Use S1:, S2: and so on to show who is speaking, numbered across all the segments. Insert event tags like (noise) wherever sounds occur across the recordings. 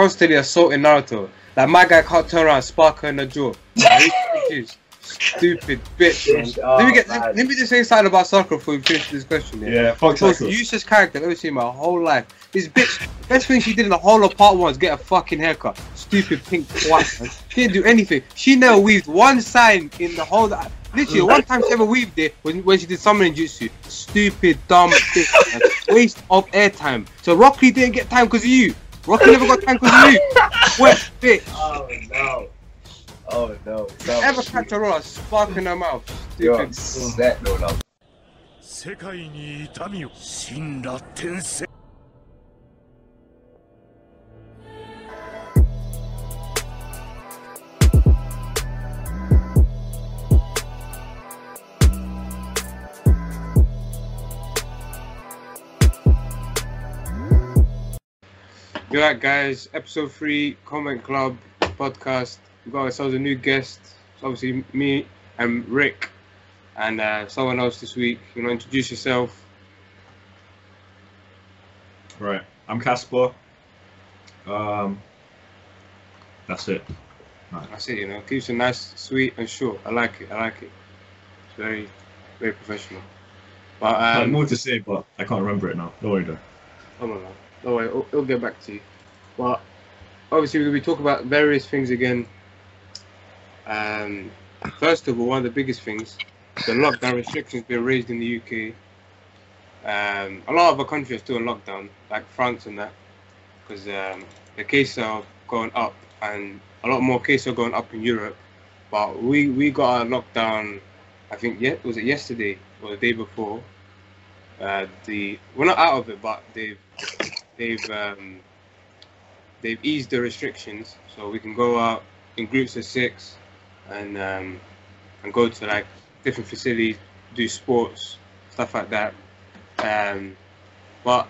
S1: constantly assaulting Naruto. Like my guy can't turn around, and spark her in the jaw. Like, who do you think is? Stupid bitch. Man.
S2: Oh,
S1: let me get.
S2: man.
S1: Let, let me just say something about Sakura before we finish this question. Yeah.
S3: Yeah, fuck
S1: Most
S3: Sakura.
S1: useless character I've ever seen in my whole life. This bitch, best thing she did in the whole of part one is get a fucking haircut. Stupid pink twat. man. She didn't do anything. She never weaved one sign in the whole. Literally, one time she ever weaved it when, when she did summoning jutsu. Stupid, dumb bitch. man. Waste of airtime. So Rock Lee didn't get time because of you. Rock Lee never got tangled with you. (laughs) Wet bitch.
S2: Oh no. Oh no. That
S1: Ever catch a Ross. spark in her mouth. Stupid.
S2: You're upset, no love.
S4: 世界に痛みを死んだ天性
S1: You're right, guys. Episode three, Comment Club podcast. We got ourselves a new guest. It's obviously me and Rick, and uh, someone else this week. You know, introduce yourself?
S3: Right, I'm Casper. Um, that's it.
S1: That's it. You know, keeps it nice, sweet, and short. I like it. I like it. It's very, very professional. But
S3: I have
S1: um,
S3: more to say, but I can't remember it now. Don't worry though.
S1: I don't know. Don't worry, it'll, it'll get back to you. But obviously, to be talking about various things again. Um, first of all, one of the biggest things, the lockdown restrictions being raised in the UK. Um, a lot of other countries are still in lockdown, like France and that, because um, the cases are going up, and a lot more cases are going up in Europe. But we, we got our lockdown, I think, yeah, was it yesterday or the day before? Uh, the we're not out of it, but they've they've um, they've eased the restrictions, so we can go out in groups of six and um, and go to like different facilities, do sports, stuff like that. Um, but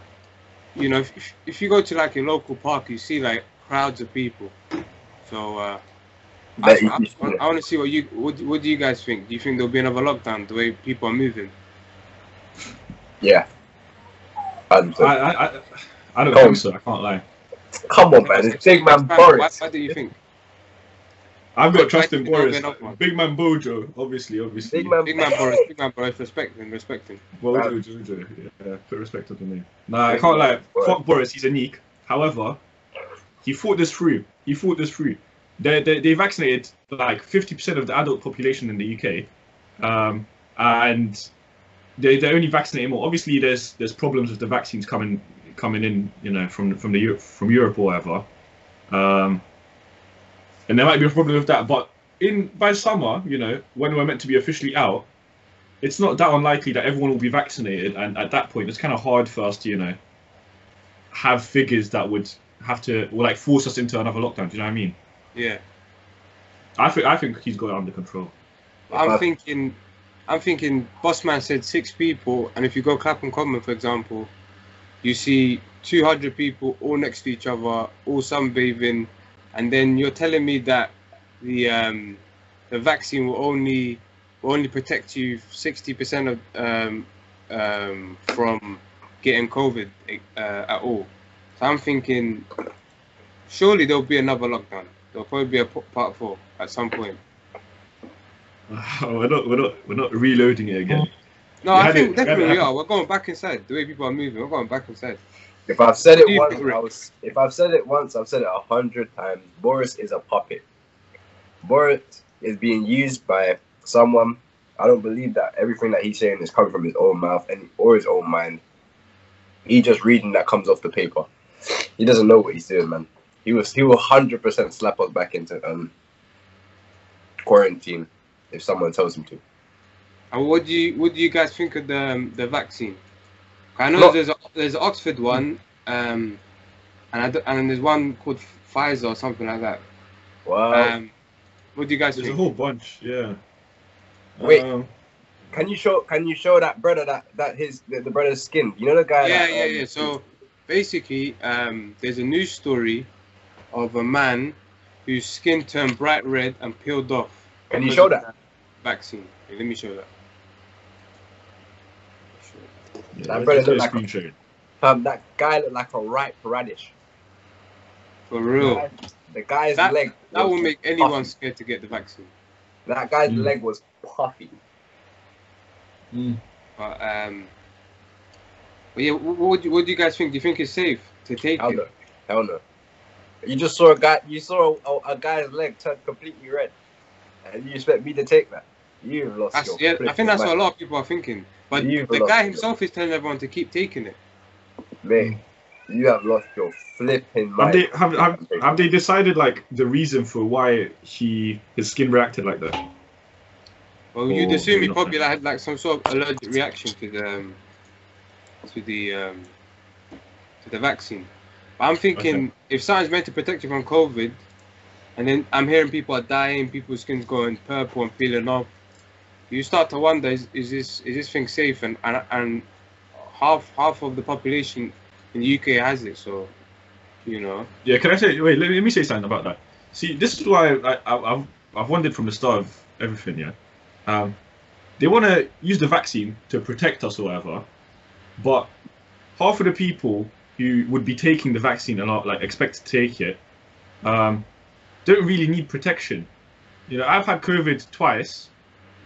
S1: you know, if, if you go to like a local park, you see like crowds of people. So uh, I,
S2: Bet you-
S1: I, want to see what you what, what do you guys think? Do you think there'll be another lockdown the way people are moving?
S2: Yeah.
S3: I, I, I, I don't
S2: Come.
S3: think so. I can't lie.
S2: come on, man. It's big man Boris.
S1: why do you think?
S3: I've got trust in Boris. Big man Bojo, obviously, obviously.
S2: Big man.
S1: Big man Boris, big man Boris, respect him, respect him.
S3: Bojo, Jojo. Yeah, put respect on the name. Nah, I can't lie.
S2: Boris.
S3: Fuck Boris. He's a neek. However, he fought this through. He fought this through. They, they, they vaccinated like 50% of the adult population in the UK. Um, and they, they're only vaccinating more. Obviously, there's there's problems with the vaccines coming coming in, you know, from from the from Europe or whatever. Um, and there might be a problem with that. But in by summer, you know, when we're meant to be officially out, it's not that unlikely that everyone will be vaccinated. And at that point, it's kind of hard for us to, you know, have figures that would have to or like force us into another lockdown. Do you know what I mean?
S1: Yeah,
S3: I think I think he's got it under control.
S1: I'm thinking, I'm thinking. Bossman said six people, and if you go Clapham Common, for example, you see 200 people all next to each other, all sunbathing, and then you're telling me that the um, the vaccine will only will only protect you 60% of um, um, from getting COVID uh, at all. So I'm thinking, surely there'll be another lockdown. There'll probably be a part four at some point. (laughs)
S3: we're not we're not we're not reloading it again.
S1: No,
S3: We
S1: I think
S3: it- we had it
S1: definitely we are. We're going back inside. The way people are moving, we're going back inside.
S2: If I've said it once. I was, if I've said it once, I've said it a hundred times. Boris is a puppet. Boris is being used by someone. I don't believe that everything that he's saying is coming from his own mouth and or his own mind. He just reading that comes off the paper. He doesn't know what he's doing, man. He was he will hundred percent slap us back into um quarantine if someone tells him to.
S1: And what do you what do you guys think of the um, the vaccine? I know
S2: Look-
S1: there's a, there's an Oxford one, um, and I d- and there's one called Pfizer or something like that.
S2: Wow.
S1: Um, what do you guys
S3: There's a
S1: think?
S3: whole bunch, yeah.
S2: Wait.
S3: Um,
S2: Can you show Can you show that brother that that his the, the brother's skin? You know the guy.
S1: Yeah,
S2: that,
S1: yeah,
S2: um,
S1: yeah. So basically, um, there's a news story of a man whose skin turned bright red and peeled off.
S2: Can you show that?
S1: vaccine? Let me show that.
S3: Yeah,
S2: That
S3: let's
S2: brother
S3: just get a
S2: look like-
S3: screen share.
S2: Um, that guy looked like a ripe radish.
S1: For real.
S2: The guy's
S1: That-
S2: leg.
S1: That
S2: was
S1: will make anyone
S2: puffy.
S1: scared to get the vaccine.
S2: That guy's
S3: Mm.
S2: leg was puffy.
S1: But um, but yeah, what, what, do, what do you guys think? Do you think it's safe to take
S2: Hell
S1: it?
S2: no. Hell no. You just saw a guy. You saw a, a guy's leg turn completely red, and you expect me to take that? You've lost
S1: That's,
S2: your.
S1: yeah, I think that's what a lot of people are thinking. But
S2: You've
S1: the
S2: lost
S1: guy
S2: your-
S1: himself is telling everyone to keep taking it.
S2: Mate, you have lost your flipping
S3: Have
S2: mind.
S3: they have, have, have they decided like the reason for why he his skin reacted like that?
S1: Well, you'd
S3: Oh,
S1: assume he
S3: not
S1: probably
S3: then.
S1: had like some sort of allergic reaction to the um, to the um, to the vaccine. But I'm thinking
S3: Okay.
S1: if something's meant to protect you from COVID, and then I'm hearing people are dying, people's skin's going purple and peeling off, you start to wonder: is, is this is this thing safe? And, and and half half of the population in the UK has it, so you know.
S3: Yeah, can I say? Wait, let me, let me say something about that. See, this is why I, I, I've I've wondered from the start of everything. Yeah, um, they want to use the vaccine to protect us or whatever, but half of the people who would be taking the vaccine and are like expect to take it, um, don't really need protection. You know, I've had COVID twice,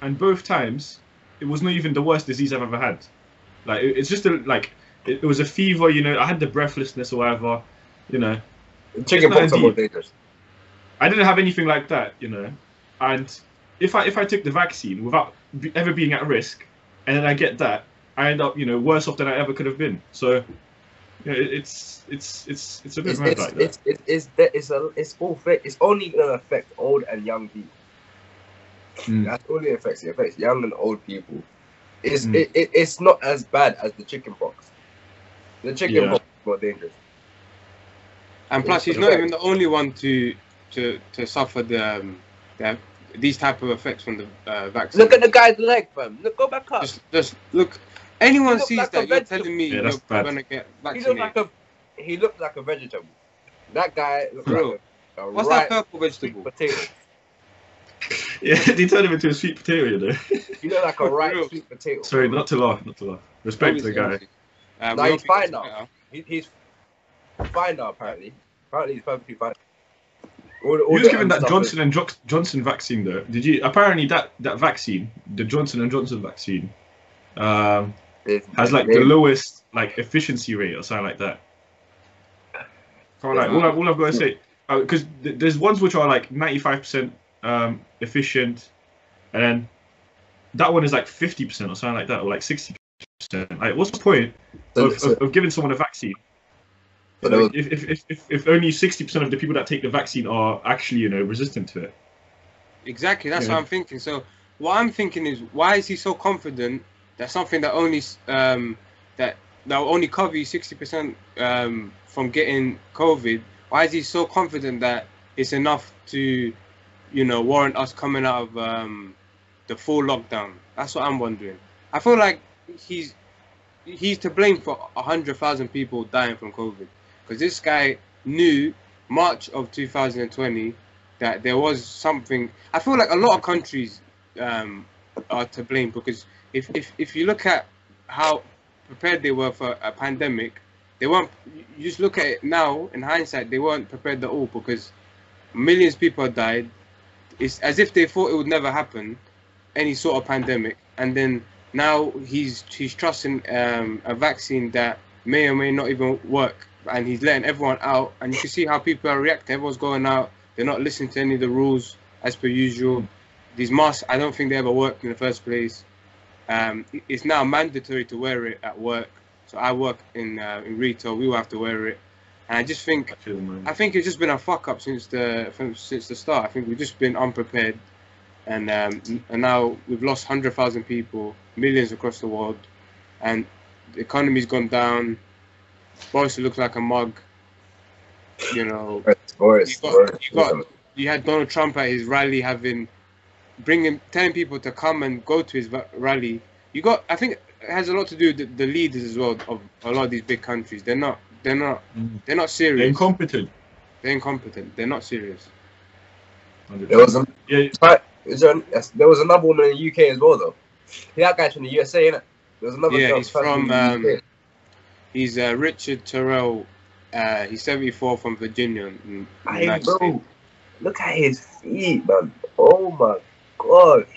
S3: and both times it was not even the worst disease I've ever had. Like it, it's just a like it, it was a fever. You know, I had the breathlessness or whatever. You know,
S2: Chicken pox are more dangerous.
S3: I didn't have anything like that, you know. And if I if I took the vaccine without ever being at risk, and then I get that, I end up, you know, worse off than I ever could have been. So, you know, it's it's it's it's a bit
S2: It's
S3: mad
S2: it's
S3: like that.
S2: it's it's it's, it's, a, it's all. It's only gonna affect old and young people.
S3: Mm.
S2: That's only affects it affects young and old people. It's
S3: Mm.
S2: it, it, it's not as bad as the chicken pox. The chicken
S3: Yeah.
S2: pox is more dangerous.
S1: And plus, he's not even the only one to to to suffer the, um, the these type of effects from the uh, vaccine.
S2: Look at the guy's leg, fam. Look, go back up.
S1: just, just look. Anyone sees
S2: like
S1: that you're telling me
S3: Yeah,
S1: you're gonna get
S2: He
S1: vaccinated.
S2: looked like a he looked like a vegetable. That guy looked
S1: Bro,
S2: like a, a
S1: What's
S2: ripe
S1: that purple vegetable?
S2: potato.
S3: Yeah, (laughs) they turned him into a sweet potato, you know. (laughs)
S2: He looked like a
S1: For
S2: ripe sweet potato.
S3: Sorry, not to laugh, not to laugh. Respect to the guy.
S1: Obviously, Uh,
S2: No, he's fine
S1: gets
S2: now. He, he's fine now, apparently. Apparently, he's perfectly fine. All, the- all
S3: He was given that Johnson and Jo- Johnson vaccine though. Did you? Apparently, that that vaccine, the Johnson and Johnson vaccine, um,
S2: is-
S3: has like the lowest like efficiency rate or something like that. So like all, I, all I've got to say, because th- there's ones which are like 95% um, efficient, and then that one is like 50% or something like that, or like 60%. Like, what's the point of,
S2: so-
S3: of, of giving someone a vaccine?
S2: But there
S3: if, if, if, if, if only 60% of the people that take the vaccine are actually, you know, resistant to it.
S1: Exactly, that's
S3: Yeah.
S1: what I'm thinking. So what I'm thinking is, why is he so confident that something that only um, that that will only cover you 60% um, from getting COVID? Why is he so confident that it's enough to, you know, warrant us coming out of um, the full lockdown? That's what I'm wondering. I feel like he's he's to blame for hundred thousand people dying from COVID because this guy knew March of 2020 that there was something. I feel like a lot of countries um, are to blame because if, if if you look at how prepared they were for a pandemic, they weren't. You just look at it now in hindsight, they weren't prepared at all because millions of people died. It's as if they thought it would never happen, any sort of pandemic, and then now he's he's trusting um, a vaccine that may or may not even work, and he's letting everyone out, and you can see how people are reacting. Everyone's going out. They're not listening to any of the rules as per usual. These masks, I don't think they ever worked in the first place. Um, it's now mandatory to wear it at work. So I work in uh, in retail. We will have to wear it, and I just think I think it's just been a fuck up since the from, since the start. I think we've just been unprepared, and um, and now we've lost hundred thousand people, millions across the world, and the economy's gone down. Boris looks like a mug. You know,
S2: Boris,
S1: You got-
S2: Boris,
S1: you got- you had Donald Trump at his rally having bringing telling people to come and go to his rally. You got I think it has a lot to do with the, the leaders as well of a lot of these big countries. They're not they're not
S3: Mm.
S1: they're not serious.
S3: They're
S1: serious.
S3: incompetent.
S1: They're incompetent. They're not serious.
S2: There was a,
S3: Yeah,
S2: is there, yes, there was another woman in the UK as well, though. That guy's from the USA, innit? There was another
S1: Yeah,
S2: girl
S1: he's from, um, He's uh, Richard Terrell Uh, he's 74 from Virginia. In, in
S2: Hey, bro,
S1: States.
S2: look at his feet, man. Oh my gosh.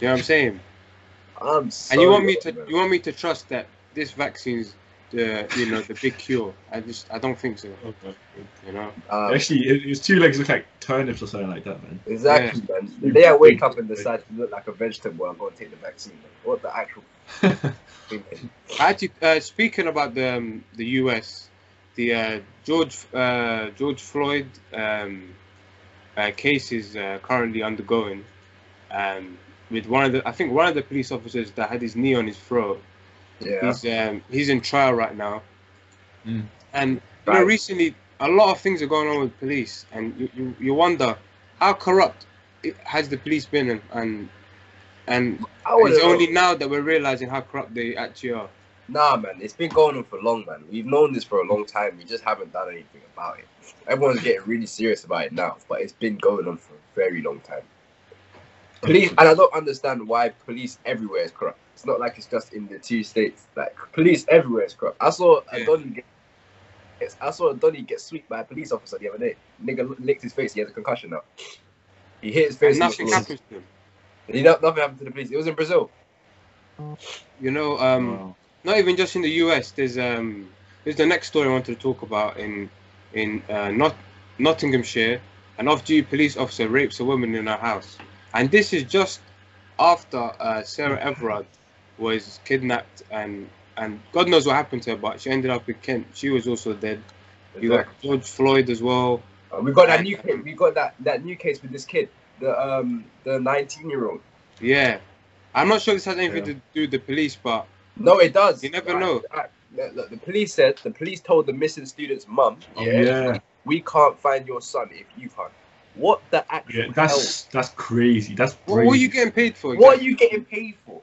S1: You know what I'm saying?
S2: I'm so
S1: And you want me to
S2: man.
S1: you want me to trust that this vaccine's the you know the big cure? I just I don't think so. You know.
S2: Um,
S3: Actually, it- his two legs look like turnips or something like that, man.
S2: exactly, man. The day I wake up and decide to look like a vegetable, I'm going to take the vaccine. Man. What the actual? (laughs)
S1: Actually, uh, speaking about the um, the US, the uh, George uh, George Floyd um, uh, case is uh, currently undergoing, um, with one of the I think one of the police officers that had his knee on his throat.
S2: Yeah.
S1: He's um, he's in trial right now,
S3: Mm.
S1: and you know recently a lot of things are going on with police, and you, you, you wonder how corrupt has the police been, and and, and
S2: I would
S1: it's only now that we're realizing how corrupt they actually are.
S2: Nah, man, it's been going on for long, man. We've known this for a long time. We just haven't done anything about it. Everyone's getting really serious about it now, but it's been going on for a very long time. Police, and I don't understand why police everywhere is corrupt. It's not like it's just in the two states. Like police everywhere is corrupt. I saw a
S1: Yeah.
S2: Donny get, I saw a Donny get swept by a police officer the other day. Nigga licked his face. He has a concussion now. He hit his face.
S1: And nothing
S2: floor.
S1: happens to them.
S2: He, no- nothing happened to the police. It was in Brazil.
S1: You know, um,
S3: Wow.
S1: not even just in the US. There's um, there's the next story I wanted to talk about in in uh, Not Nottinghamshire. An off-duty police officer rapes a woman in her house, and this is just after uh, Sarah Everard was kidnapped and and God knows what happened to her, but she ended up with Kent. She was also dead. You got George Floyd as well.
S2: Uh, we got that new case. We got that that new case with this kid, the um the 19 year old.
S1: Yeah, I'm not sure this has anything
S3: Yeah.
S1: to do with the police, but
S2: No, it does.
S1: You never
S2: Like,
S1: know.
S2: like, look, look, the police said the police told the missing student's mum,
S3: Oh,
S2: yeah,
S3: yeah,
S2: we can't find your son if you can't. What the actual
S3: yeah.
S2: hell?
S3: That's that's crazy. That's
S1: what,
S3: crazy.
S1: what are you getting paid for?
S2: What are you getting paid for?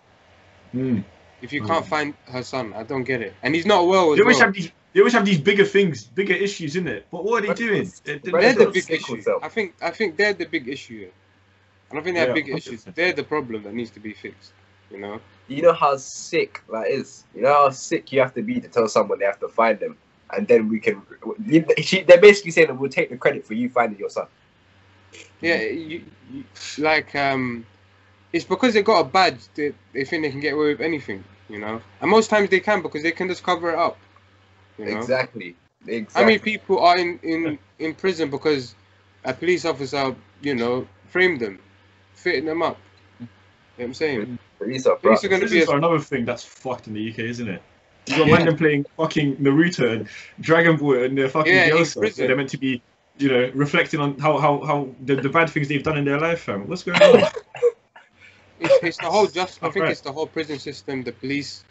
S3: Mm.
S1: if you can't find her son? I don't get it. And he's not well as
S3: They always
S1: well.
S3: have these. They always have these bigger things, bigger issues in it. But what are they
S2: But
S3: doing?
S2: it's-
S3: They- they-
S2: but
S1: They're
S2: Let's
S1: the big issue.
S2: ourselves.
S1: I think I think they're the big issue. here. I don't think they have
S3: Yeah,
S1: big
S3: 100%.
S1: issues. They're the problem that needs to be fixed. You know.
S2: You know how sick that is. You know how sick you have to be to tell someone they have to find them, and then we can. she- They're basically saying that we'll take the credit for you finding your son.
S1: Yeah, you, you, like um, it's because they got a badge that they think they can get away with anything. You know, and most times they can because they can just cover it up. You know?
S2: Exactly. Exactly.
S1: How many people are in, in, in prison because a police officer, you know, framed them, fitting them up? You know what I'm saying?
S2: Police are
S1: Police are going to be a,
S3: another thing that's fucked in the UK, isn't it? You got
S1: Yeah.
S3: random playing fucking Naruto and Dragon Ball and they're fucking
S1: Yeah, in
S3: girls. They're meant to be, you know, reflecting on how how, how the, the bad things they've done in their life, fam. What's going on? (laughs)
S1: it's, it's the whole just. I think
S3: right.
S1: it's the whole prison system, the police.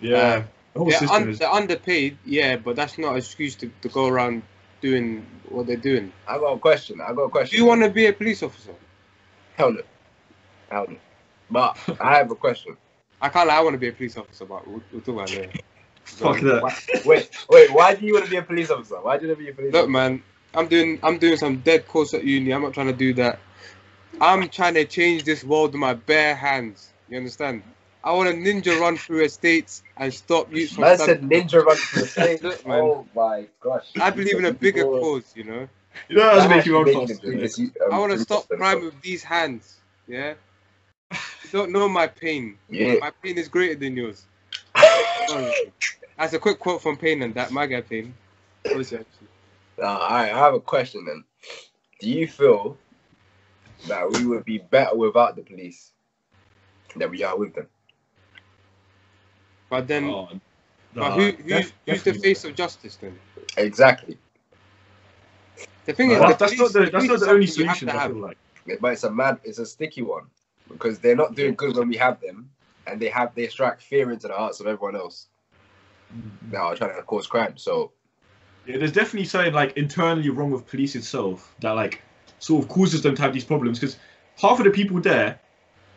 S3: yeah, uh, the whole
S1: They're,
S3: system
S1: un,
S3: is.
S1: they're underpaid, yeah, but that's not an excuse to, to go around doing what they're doing.
S2: I got a question. I got a question.
S1: Do you want to be a police officer?
S2: Hell no. Hell no. But I have a question. (laughs)
S1: I can't. lie, I want to be a police officer, but we'll, we'll talk about it later. (laughs)
S3: Fuck that.
S2: Why- Wait, wait. Why do you want to be a police officer? Why do you want to be a police
S1: Look,
S2: officer?
S1: man, I'm doing I'm doing some dead course at uni. I'm not trying to do that. I'm trying to change this world with my bare hands. You understand? I want to ninja run through estates and stop you from.
S2: Man
S1: standing-
S2: said ninja run through the (laughs) stage.
S1: Look, man.
S2: oh my gosh.
S1: I believe in a bigger
S2: People-
S1: cause. You know,
S3: You know, that's
S2: I'm
S3: making
S2: actually
S3: one
S2: making
S3: faster.
S2: a
S3: innit?
S2: police- um,
S1: I want to stop crime with these hands. Yeah. You don't know my pain.
S2: Yeah.
S1: My pain is greater than yours. Honestly. (laughs) That's a quick quote from Pain and that my guy Pain. Obviously, actually.
S2: Uh, all right, I have a question then. Do you feel that we would be better without the police than we are with them?
S1: But then,
S3: Oh,
S1: but
S3: nah,
S1: who,
S3: def-
S1: who's, who's the face of justice then?
S2: Exactly.
S1: The thing is,
S3: That's,
S1: the
S3: that's
S1: police-
S3: not the that's not the only
S1: something you have
S3: solution. I feel like.
S2: But it's a mad, it's a sticky one because they're not doing good when we have them, and they have they strike fear into the hearts of everyone else that are trying to cause crime. So
S3: Yeah, there's definitely something like internally wrong with police itself that like sort of causes them to have these problems because half of the people there,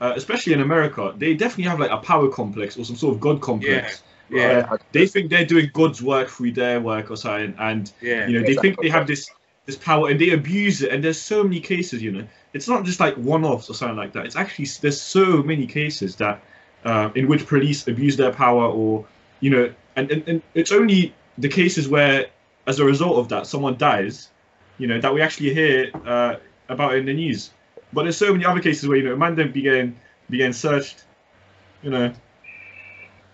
S3: uh, especially in America, they definitely have like a power complex or some sort of god complex.
S1: Yeah,
S3: where they think they're doing God's work through their work or something, and
S1: yeah.
S3: you know they think they have this this power and they abuse it. And there's so many cases, you know, it's not just like one-offs or something like that. It's actually there's so many cases that uh, in which police abuse their power or you know, and and, and it's only the cases where as a result of that, someone dies, you know, that we actually hear uh, about in the news. But there's so many other cases where you know, a man then be getting be getting searched, you know.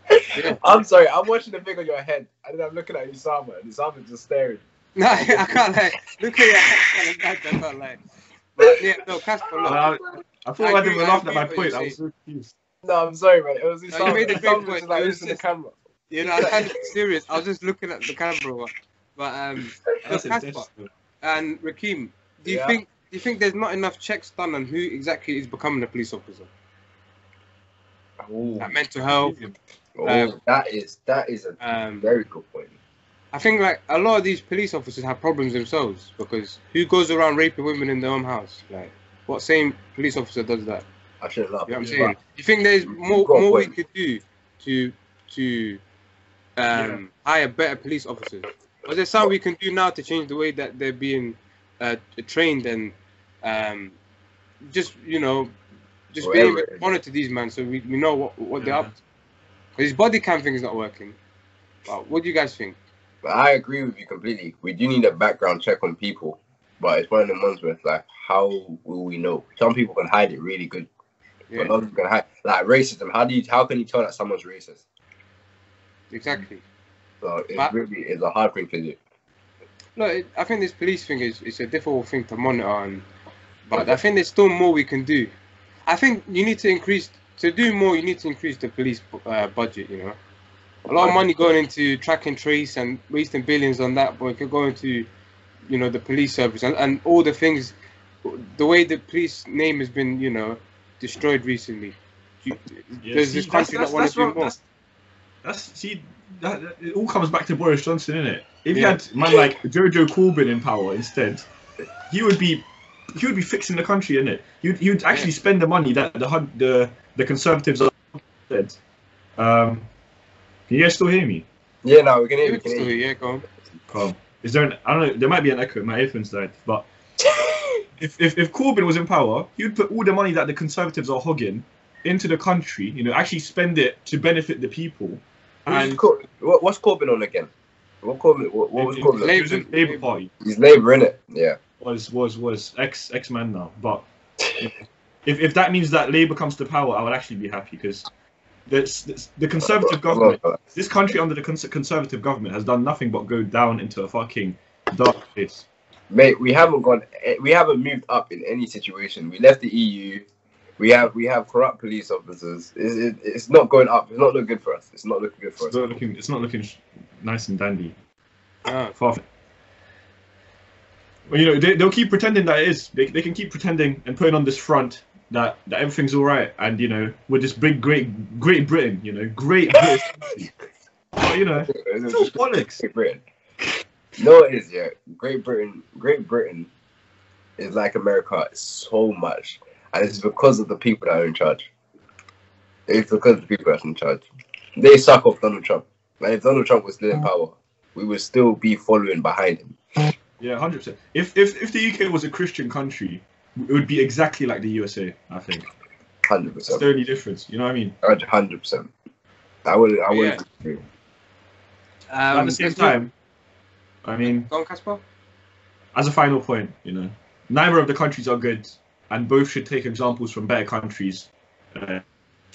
S3: (laughs)
S2: I'm sorry, I'm watching the thing on your head, and then I'm looking at Usama, and Usama's just staring. (laughs)
S1: No, I can't lie. Look at your head, I can't lie. But yeah, no, Casper, look.
S3: I, I thought
S1: I
S3: I, didn't laugh at my point. I was so confused.
S2: No, I'm sorry, man. It was
S1: you made a great point.
S2: like
S1: It was
S2: listen the camera.
S1: You know, I was kind of serious. I was just looking at the camera. But um, (laughs)
S3: That's
S1: look, Casper
S3: intense.
S1: and Rakim, do you
S2: Yeah.
S1: think do you think there's not enough checks done on who exactly is becoming a police officer?
S2: Ooh,
S1: Like mental health.
S2: oh,
S1: um,
S2: that is that is a
S1: Um,
S2: very good point.
S1: I think like a lot of these police officers have problems themselves because who goes around raping women in their own house? Like, what same police officer does that?
S2: I should have laughed.
S1: You know what I'm
S3: Yeah.
S1: saying? You think there's
S2: You-
S1: more
S2: you've got a
S1: more we could do to to um, hire better police officers? Was there something we can do now to change the way that they're being uh, trained and um, just you know just being able to monitor these men so we, we know what, what they're
S3: Yeah.
S1: up to? 'Cause His body cam thing is not working. But what do you guys think?
S2: I agree with you completely. We do need a background check on people, but it's one of the ones where it's like, how will we know? Some people can hide it really good,
S1: Yeah,
S2: but others can hide like racism. How do you? How can you tell that someone's racist?
S1: exactly.
S2: So it
S1: But-
S2: really is a hard thing to do.
S1: Look, it, I think this police thing is it's a difficult thing to monitor, and, but I think there's still more we can do. I think you need to increase to do more. You need to increase the police uh, budget. You know, a lot of money going into track and trace and wasting billions on that, but it could go into, you know, the police service and, and all the things. The way the police name has been, you know, destroyed recently. You,
S3: Yeah,
S1: does
S3: see,
S1: this country
S3: that's,
S1: not want
S3: that's,
S1: to do more?
S3: that's, that's see that, that- it all comes back to Boris Johnson, innit? If you
S1: Yeah.
S3: had man like Jojo Corbyn in power instead, he would be he would be fixing the country, innit? He would, he would actually spend the money that the the the conservatives are said. Um, can you guys still hear me?
S2: Yeah, no, we can hear.
S1: Yeah,
S2: We can hear.
S1: yeah, go on.
S3: Calm. Is there an I don't know? There might be an echo. My earphones died, but. (laughs) If, if, if Corbyn was in power, he would put all the money that the Conservatives are hogging into the country, you know, actually spend it to benefit the people.
S2: Who's
S3: And
S2: Cor- what, what's Corbyn on again? What Corbyn? What, what was
S3: It- it-
S2: Corbyn? Labour,
S3: He was in the Labour Party.
S2: He's Labour, innit? Yeah.
S3: Was was was ex ex man now. But if if that means that Labour comes to power, I would actually be happy because this, this, the Conservative government, this country under the cons- Conservative government has done nothing but go down into a fucking dark place.
S2: Mate, we haven't gone. eh, We haven't moved up in any situation. We left the EU. We have we have corrupt police officers. It's, it, it's not going up. It's not looking good for us. It's not looking good for
S3: It's
S2: us.
S3: not looking it's not looking nice and dandy.
S1: Ah,
S3: Far Well, you know, they, they'll keep pretending that it is. They, they can keep pretending and putting on this front that, that everything's all right, and you know, with this big, great, Great Britain, you know, Great (laughs) Britain. but you know, it's all bollocks.
S2: Great Britain. No, it is. Yeah, Great Britain. Great Britain is like America It's so much, and it's because of the people that are in charge. It's because of the people that are in charge. They suck off Donald Trump. And if Donald Trump was still in power, we would still be following behind him.
S3: Yeah, hundred percent. If if if the UK was a Christian country, it would be exactly like the USA. I think
S2: Hundred
S3: that's
S2: percent.
S3: the only difference. You know what I mean?
S2: Hundred percent. I would. I would.
S1: Yeah.
S2: agree.
S3: At
S1: um,
S3: the same time, I mean,
S1: Don on, Casper.
S3: as a final point, you know, neither of the countries are good, and both should take examples from better countries. Uh,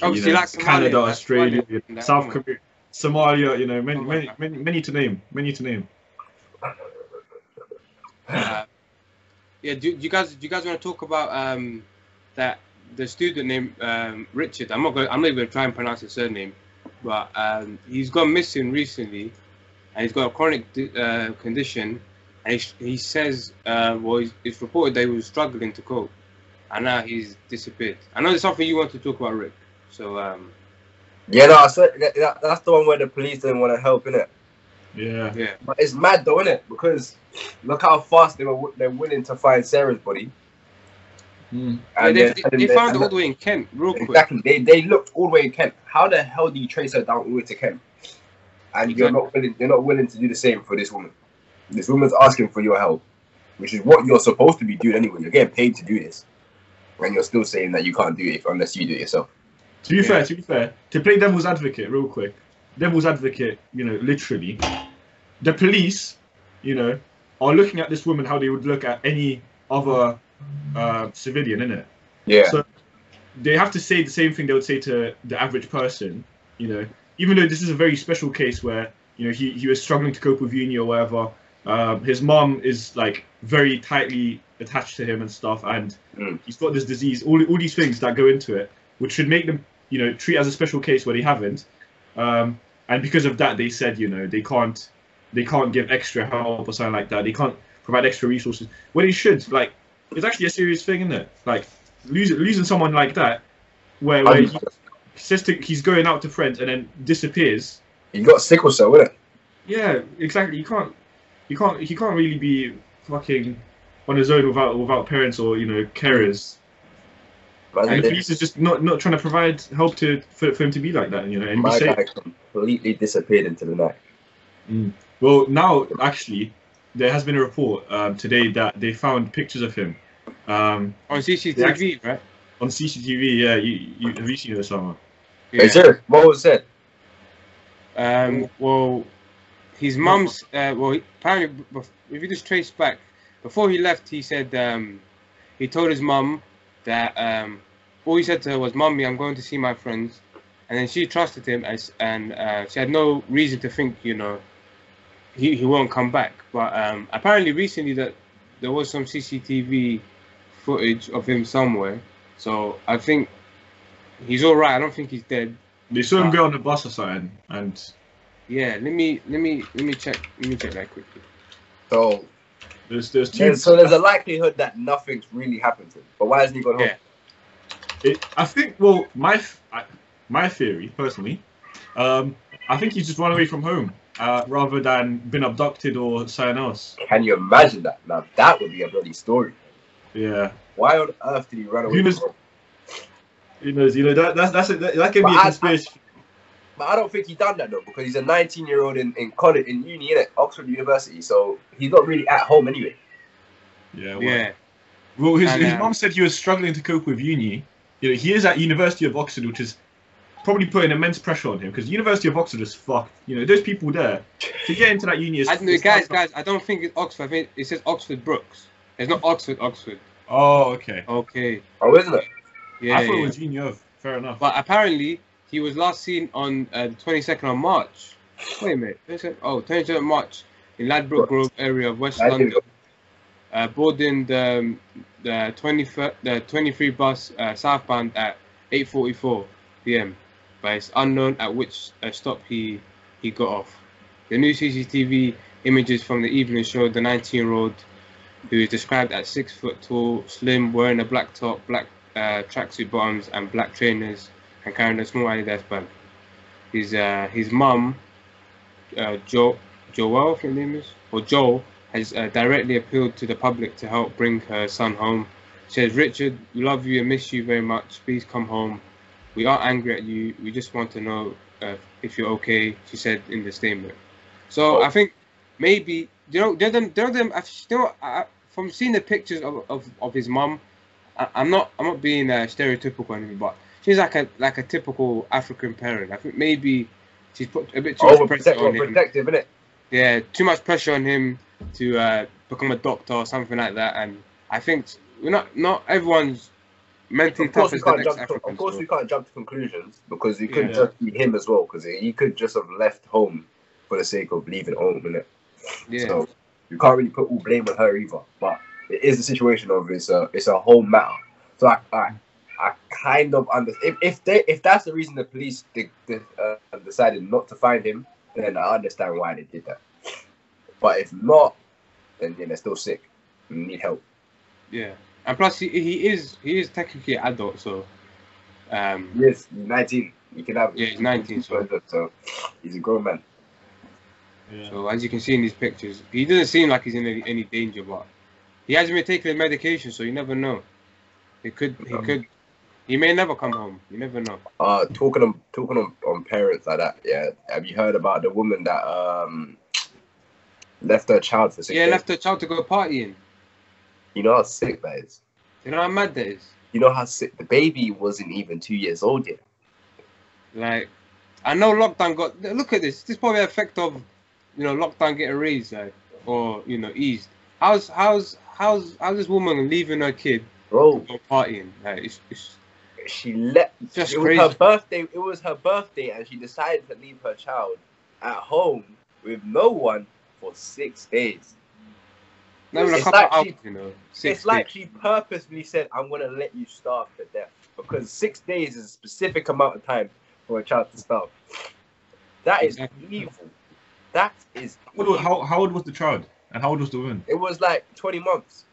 S1: Obviously,
S3: you know,
S1: like
S3: Canada, Australia,
S1: Somalia, that
S3: South
S1: one.
S3: Korea, Somalia. You know, many,
S1: Oh,
S3: many, many, many to name, many to name.
S1: Uh, yeah, do, do you guys do you guys want to talk about um, that the student named um, Richard? I'm not going. I'm not even going to try and pronounce his surname, but um, he's gone missing recently, and he's got a chronic uh, condition, and he, he says, uh, well, it's, it's reported that he was struggling to cope, and now he's disappeared. I know it's something you want to talk about, Rick. So um,
S2: Yeah, no, I said that, that, that's the one where the police didn't want to help, innit?
S3: Yeah,
S1: yeah,
S2: But it's mad though, innit? Because look how fast they were they're willing to find Sarah's body.
S3: Mm.
S2: And
S1: they,
S2: they're
S1: they, they found
S2: and
S1: all the way in Kent, real quick.
S2: Exactly. They they looked all the way in Kent. How the hell do you trace her down all the way to Kent? And you're not willing. You're not willing to do the same for this woman. This woman's asking for your help, which is what you're supposed to be doing anyway. You're getting paid to do this, and you're still saying that you can't do it unless you do it yourself.
S3: To be
S1: Yeah.
S3: fair, to be fair, to play devil's advocate real quick, devil's advocate, you know, literally, the police you know, are looking at this woman how they would look at any other uh, civilian, innit?
S2: Yeah.
S3: So they have to say the same thing they would say to the average person, you know, even though this is a very special case where, you know, he, he was struggling to cope with uni or whatever. Um, his mom is like very tightly attached to him and stuff, and
S2: Mm.
S3: he's got this disease. All, all these things that go into it, which should make them, you know, treat as a special case where they haven't. Um, and because of that, they said, you know, they can't, they can't give extra help or something like that. They can't provide extra resources. When they should, like, it's actually a serious thing, isn't it? Like, losing losing someone like that, where, where he says to, he's going out to friends and then disappears.
S2: You got sickle cell, innit?
S3: Yeah, exactly. You can't, you can't, he can't really be fucking on his own without without parents or you know carers.
S2: Man,
S3: And the police is just not not trying to provide help to for, for him to be like that, you know, and be
S2: my
S3: safe.
S2: guy completely disappeared into the night.
S3: Well, now actually, there has been a report um, today that they found pictures of him um,
S1: On CCTV, right?
S3: on CCTV. Yeah, you, you have you seen it, Osama?
S2: Hey, sir, what was said?
S1: Um, well, his mum's. Uh, well, apparently, if you just trace back, before he left, he said um, he told his mum that um, all he said to her was, "Mummy, I'm going to see my friends," and then she trusted him, as, and uh, she had no reason to think, you know, he, he won't come back. But um, apparently, recently that there was some CCTV footage of him somewhere, so I think he's all right. I don't think he's dead.
S3: They saw him go on the bus or something, and
S1: Yeah, let me let me let me check let me check that quickly.
S2: So,
S3: there's there's two.
S2: there's, so there's a likelihood that nothing's really happened to him. But why hasn't he gone home?
S1: Yeah.
S3: It, I think. Well, my my theory personally, um, I think he's just run away from home uh, rather than been abducted or something else.
S2: Can you imagine that? Now that would be a bloody story.
S3: Yeah,
S2: Why on earth did he run away
S3: Who
S2: from
S3: knows-
S2: home?
S3: you know, you know that that's that's a, that, that can
S2: But
S3: be a
S2: I- I-
S3: conspiracy.
S2: But I don't think he done that though, because he's a 19 year old in, in college in uni, at Oxford University. So he's not really at home anyway.
S3: yeah, well,
S1: Yeah,
S3: Well, his,
S1: And,
S3: his
S1: um,
S3: mom said he was struggling to cope with uni. You know, he is at University of Oxford, which is probably putting immense pressure on him because University of Oxford is fucked. You know, those people there to get into that uni is.
S1: I, no,
S3: is
S1: guys, guys, I don't think it's Oxford. I think it says Oxford Brookes. It's not Oxford, Oxford.
S3: Oh, okay.
S1: Okay.
S2: Oh, isn't it?
S1: Yeah.
S3: I thought
S1: yeah.
S3: it was Uni of. Fair enough.
S1: But apparently, he was last seen on uh, the 22nd of March. Wait a minute. 22nd Oh, 22nd March in Ladbroke Grove area of West London. Uh, boarding the um, the 20 the 23 bus uh, southbound at 8:44 p.m. But it's unknown at which uh, stop he he got off. The new CCTV images from the evening showed the 19-year-old, who is described as six foot tall, slim, wearing a black top, black uh, tracksuit bottoms, and black trainers, and carrying a small Adidas bag. His uh, his mum, uh, jo- Joel, I think name is, or Joel, has uh, directly appealed to the public to help bring her son home. She says, Richard, we love you and miss you very much. Please come home. We are angry at you. We just want to know uh, if you're okay, she said in the statement. So. I think maybe, you know, they're them, they're them, I still, I, from seeing the pictures of, of, of his mum, I'm not, I'm not being uh, stereotypical or anything, but she's like a, like a typical African parent. I think maybe she's put a bit too much pressure on him.
S2: overprotective, innit?
S1: Yeah, too much pressure on him to uh, become a doctor or something like that. And I think we're not not everyone's mentally
S2: Of course,
S1: tough
S2: we
S1: as the
S2: can't
S1: next
S2: jump. To,
S1: African.
S2: of course,
S1: so-
S2: we can't jump to conclusions because you could
S3: Yeah.
S2: just be him as well. Because he could just have left home for the sake of leaving home, innit?
S1: yeah,
S2: So you can't really put all blame on her either. But it is a situation of it's a it's a whole matter. So I I, I kind of understand if, if they if that's the reason the police de- de- uh, decided not to find him, then I understand why they did that. But if not, then yeah, they're still sick and need help.
S1: yeah. And plus, he, he is he is technically an adult, so um,
S2: Yes, he's 19. You can have
S1: Yeah, he's 19, so- (laughs)
S2: so he's a grown man.
S3: Yeah.
S1: so as you can see in these pictures, he doesn't seem like he's in any, any danger, but he hasn't been taking the medication, so you never know. He could he
S2: Um,
S1: could he may never come home. You never know.
S2: Uh, talking on talking on, on parents like that. Yeah, have you heard about the woman that um left her child for six
S1: Yeah,
S2: days?
S1: left her child to go partying.
S2: You know how sick that is.
S1: You know how mad that is.
S2: You know how sick the baby wasn't even two years old yet.
S1: Like, I know lockdown got. Look at this. This is probably the effect of, you know, lockdown getting raised. Like, or you know eased. How's how's how's how's this woman leaving her kid
S2: Bro,
S1: to go partying? Like it's, it's
S2: she let
S1: Just
S2: it was
S1: crazy.
S2: her birthday. It was her birthday, and she decided to leave her child at home with no one for six days.
S1: not even a
S2: It's like
S1: hours,
S2: she-
S1: you know. Six
S2: it's like she purposely said, "I'm gonna let you starve to death," because six days is a specific amount of time for a child to starve. That is
S1: Exactly.
S2: evil. That is
S3: How old,
S2: evil.
S3: how, how old was the child? And how old was the woman?
S2: It was like 20 months.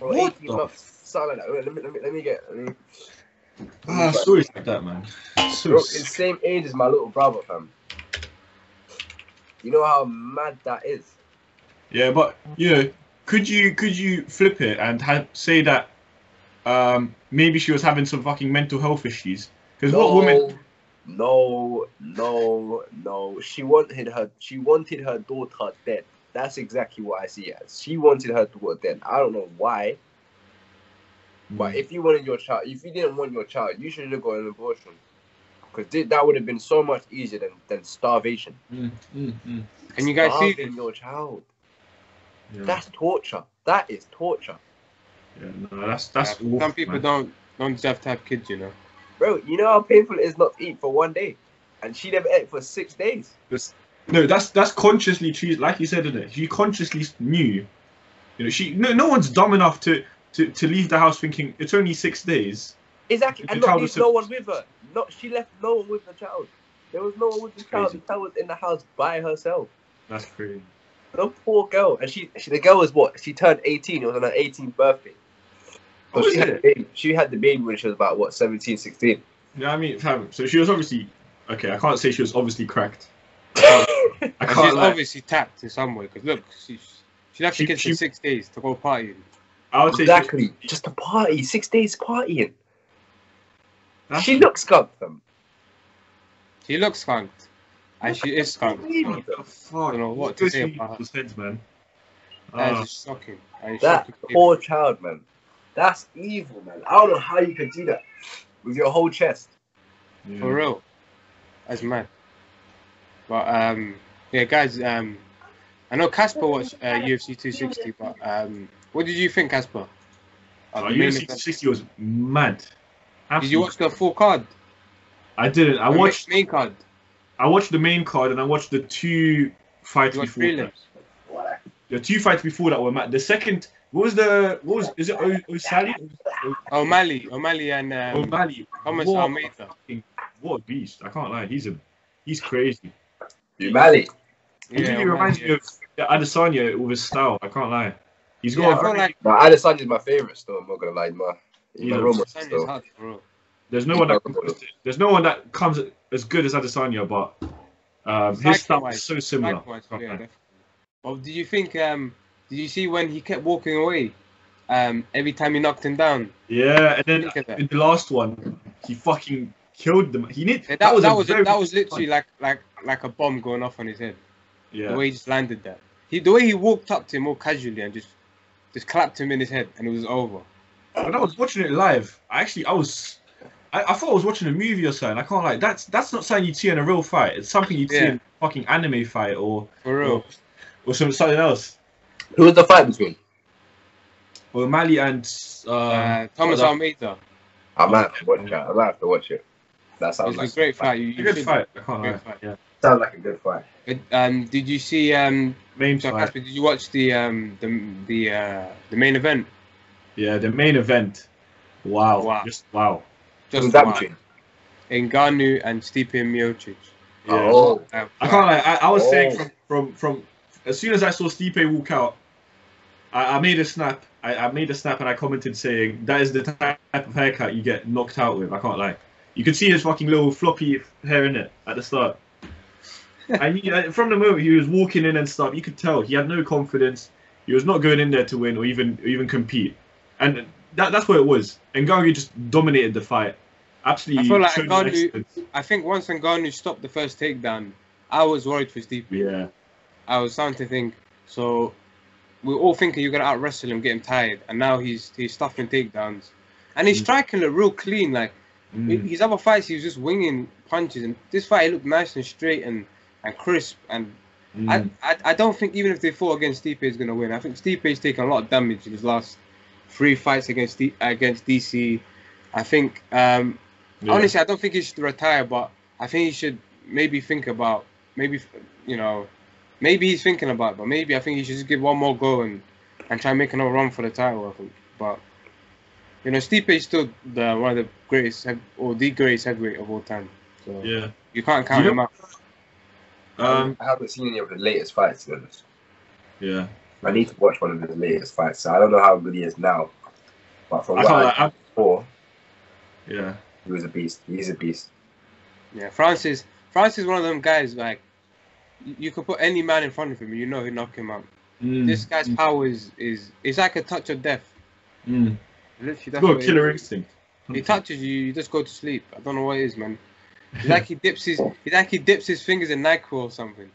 S2: Or
S3: What
S2: 18
S3: the
S2: months. Something like that. Wait, Let me, let me, let me get. Let me,
S3: Ah, stories like that, man. So
S2: Bro, it's the same age as my little brother, fam. You know how mad that is?
S3: Yeah, but you know, could you could you flip it and say that um, maybe she was having some fucking mental health issues? Because what woman?
S2: No, no, no. She wanted her. She wanted her daughter dead. That's exactly what I see as. She wanted her daughter dead. I don't know why, but if you wanted your child, if you didn't want your child, you should have got an abortion. Because that would have been so much easier than, than starvation.
S3: Mm, mm, mm.
S1: Can you guys see
S2: Starving
S1: this?
S2: your child?
S3: Yeah,
S2: That's torture. That is torture,
S3: yeah, no, that's that's
S1: Yeah,
S3: awful,
S1: some people
S3: man.
S1: don't don't deserve to have kids, you know.
S2: bro. You know how painful it is not to eat for one day, and she never ate for six days.
S3: No, that's that's consciously choose. Like you said, in it, she consciously knew. You know, she no no one's dumb enough to to to leave the house thinking it's only six days.
S2: Exactly, and
S3: the
S2: not
S3: child
S2: leave
S3: was
S2: no one with her. Not she left no one with the child. There was no one with the child.
S3: crazy.
S2: The child was in the house by herself.
S3: That's crazy.
S2: The poor girl, and she, she the girl was what? She turned eighteen. It was on her 18th birthday. So
S3: Oh,
S2: she had the baby. She had the baby when she was about what 17, 16.
S3: Yeah, I mean, fam, so she was obviously okay. I can't say she was obviously cracked. I can't. (laughs)
S1: she's
S3: lie.
S1: obviously tapped in some way because look, she's she left
S3: She-
S1: the kids
S3: she-
S1: for six days to go partying.
S3: I would say
S2: exactly, just a party, six days partying.
S3: That's-
S2: She looks skunked them.
S1: She looks skunked, and she is skunked.
S2: Baby.
S1: So
S3: What the fuck?
S1: I don't know what
S3: What
S1: to say about her.
S3: people's heads, man?
S1: That
S3: Ah,
S1: is shocking. That is
S2: That
S1: shocking.
S2: poor child, man. That's evil, man. I don't know how you could do that with your whole chest.
S3: yeah.
S1: For real. That's mad. But um, yeah, guys. Um, I know Casper watched uh, UFC 260, but um, what did you think, Casper? Of
S3: Oh,
S1: the
S3: UFC 60 was mad.
S1: Did you watch the full card?
S3: I didn't. I
S1: The
S3: watched.
S1: main card.
S3: I watched the main card and I watched the two fights
S1: You
S3: before.
S1: prelims.
S3: That. The two fights before that were mad. The second. What was the? What was? Is it o- Osali?
S1: O'Malley, O'Malley, and um,
S3: O'Malley.
S1: Thomas
S3: What
S1: Almeida.
S3: fucking- What a beast! I can't lie. He's a. He's crazy.
S2: Umali.
S3: He
S1: Yeah,
S3: really
S1: O'Malley,
S3: reminds
S1: yeah.
S3: me of Adesanya with his style. I can't lie. He's
S1: Yeah,
S3: got.
S1: I
S3: a
S1: feel
S3: very-
S1: like
S2: But Adesanya is my favorite still. I'm not gonna lie, my,
S3: Yeah,
S2: my Roma
S1: Adesanya's
S2: still.
S1: hard, bro.
S3: there's no one that. There's no one that comes as good as Adesanya, but um, his style is so similar.
S1: Likewise,
S3: Can't
S1: yeah, Well, did you think? Um, did you see when he kept walking away? Um, every time he knocked him down.
S3: Yeah, and then
S1: Think of that.
S3: in the last one, he fucking killed them. He need
S1: Yeah, that, that was that was,
S3: very
S1: that was literally
S3: fight.
S1: like like like a bomb going off on his head.
S3: yeah.
S1: The way he just landed that. He the way he walked up to him all casually and just just clapped him in his head and it was over.
S3: When I was watching it live, I actually I was I, I thought I was watching a movie or something. I can't like that's that's not something you'd see in a real fight. It's something you'd see in a fucking anime fight or
S1: For real.
S3: or, or some something else.
S2: Who was the fight between?
S3: O'Malley and uh,
S1: Uh, Thomas Almeida.
S2: I might have to watch it. I might have to watch it. That sounds
S1: was
S2: like
S1: a great fight. You,
S3: a
S1: you
S3: good
S1: should-
S3: fight. I can't
S1: Great
S3: lie.
S1: fight.
S3: Yeah.
S2: Sounds like a good fight.
S1: But, um, did you see um?
S3: Main
S1: So. Casper, did you watch the um the the uh the main event?
S3: Yeah, the main event. Wow.
S1: Wow.
S3: Just wow.
S1: Just
S2: that
S1: wow.
S2: between?
S1: Ngannou and Stipe Miocic.
S3: Yeah.
S2: Oh,
S1: Uh,
S3: I can't lie. I, I was
S2: Oh.
S3: saying from, from from as soon as I saw Stipe walk out, I, I made a snap. I, I made a snap and I commented saying that is the type of haircut you get knocked out with. I can't lie. You could see his fucking little floppy hair in it at the start. I mean, uh, from the moment he was walking in and stuff, you could tell he had no confidence. He was not going in there to win or even or even compete, and that, that's what it was. And Ngannou just dominated the fight. Absolutely.
S1: I feel like Ngannou- I think once Ngannou stopped the first takedown, I was worried for Stipe.
S3: Yeah.
S1: I was starting to think. So we are all thinking you're gonna out wrestle him, get him tired, and now he's he's stuffing takedowns, and he's
S3: Mm.
S1: striking it real clean. Like
S3: Mm.
S1: his other fights, he was just winging punches, and this fight he looked nice and straight and and crisp, and
S3: Mm.
S1: I, I I don't think even if they fought against Stipe is gonna win. I think Stipe's taken a lot of damage in his last three fights against D, against DC. I think um,
S3: Yeah.
S1: honestly I don't think he should retire, but I think he should maybe think about maybe you know maybe he's thinking about, it, but maybe I think he should just give one more go and and try and make another run for the title. I think, but you know Stipe is still the one of the greatest or the greatest heavyweight of all time. So
S3: Yeah.
S1: you can't count
S3: You
S1: him
S3: know-
S1: out.
S3: Um.
S2: I haven't seen any of his latest fights. To be honest.
S3: Yeah.
S2: I need to watch one of his latest fights. So I don't know how good he is now, but from
S3: I
S2: what. I
S3: Like, I,
S2: saw,
S3: yeah.
S2: he was a beast. He's a beast.
S1: Yeah, Francis. Francis is one of them guys like you, you could put any man in front of him, and you know he'd knock him out.
S3: Mm.
S1: This guy's power is is is like a touch of death.
S3: Mm.
S1: Literally,
S3: He's
S1: that's what
S3: a killer instinct.
S1: He touches you, you just go to sleep. I don't know what it is, man. It's like he dips his, it's like he dips his fingers in Nyquil or something.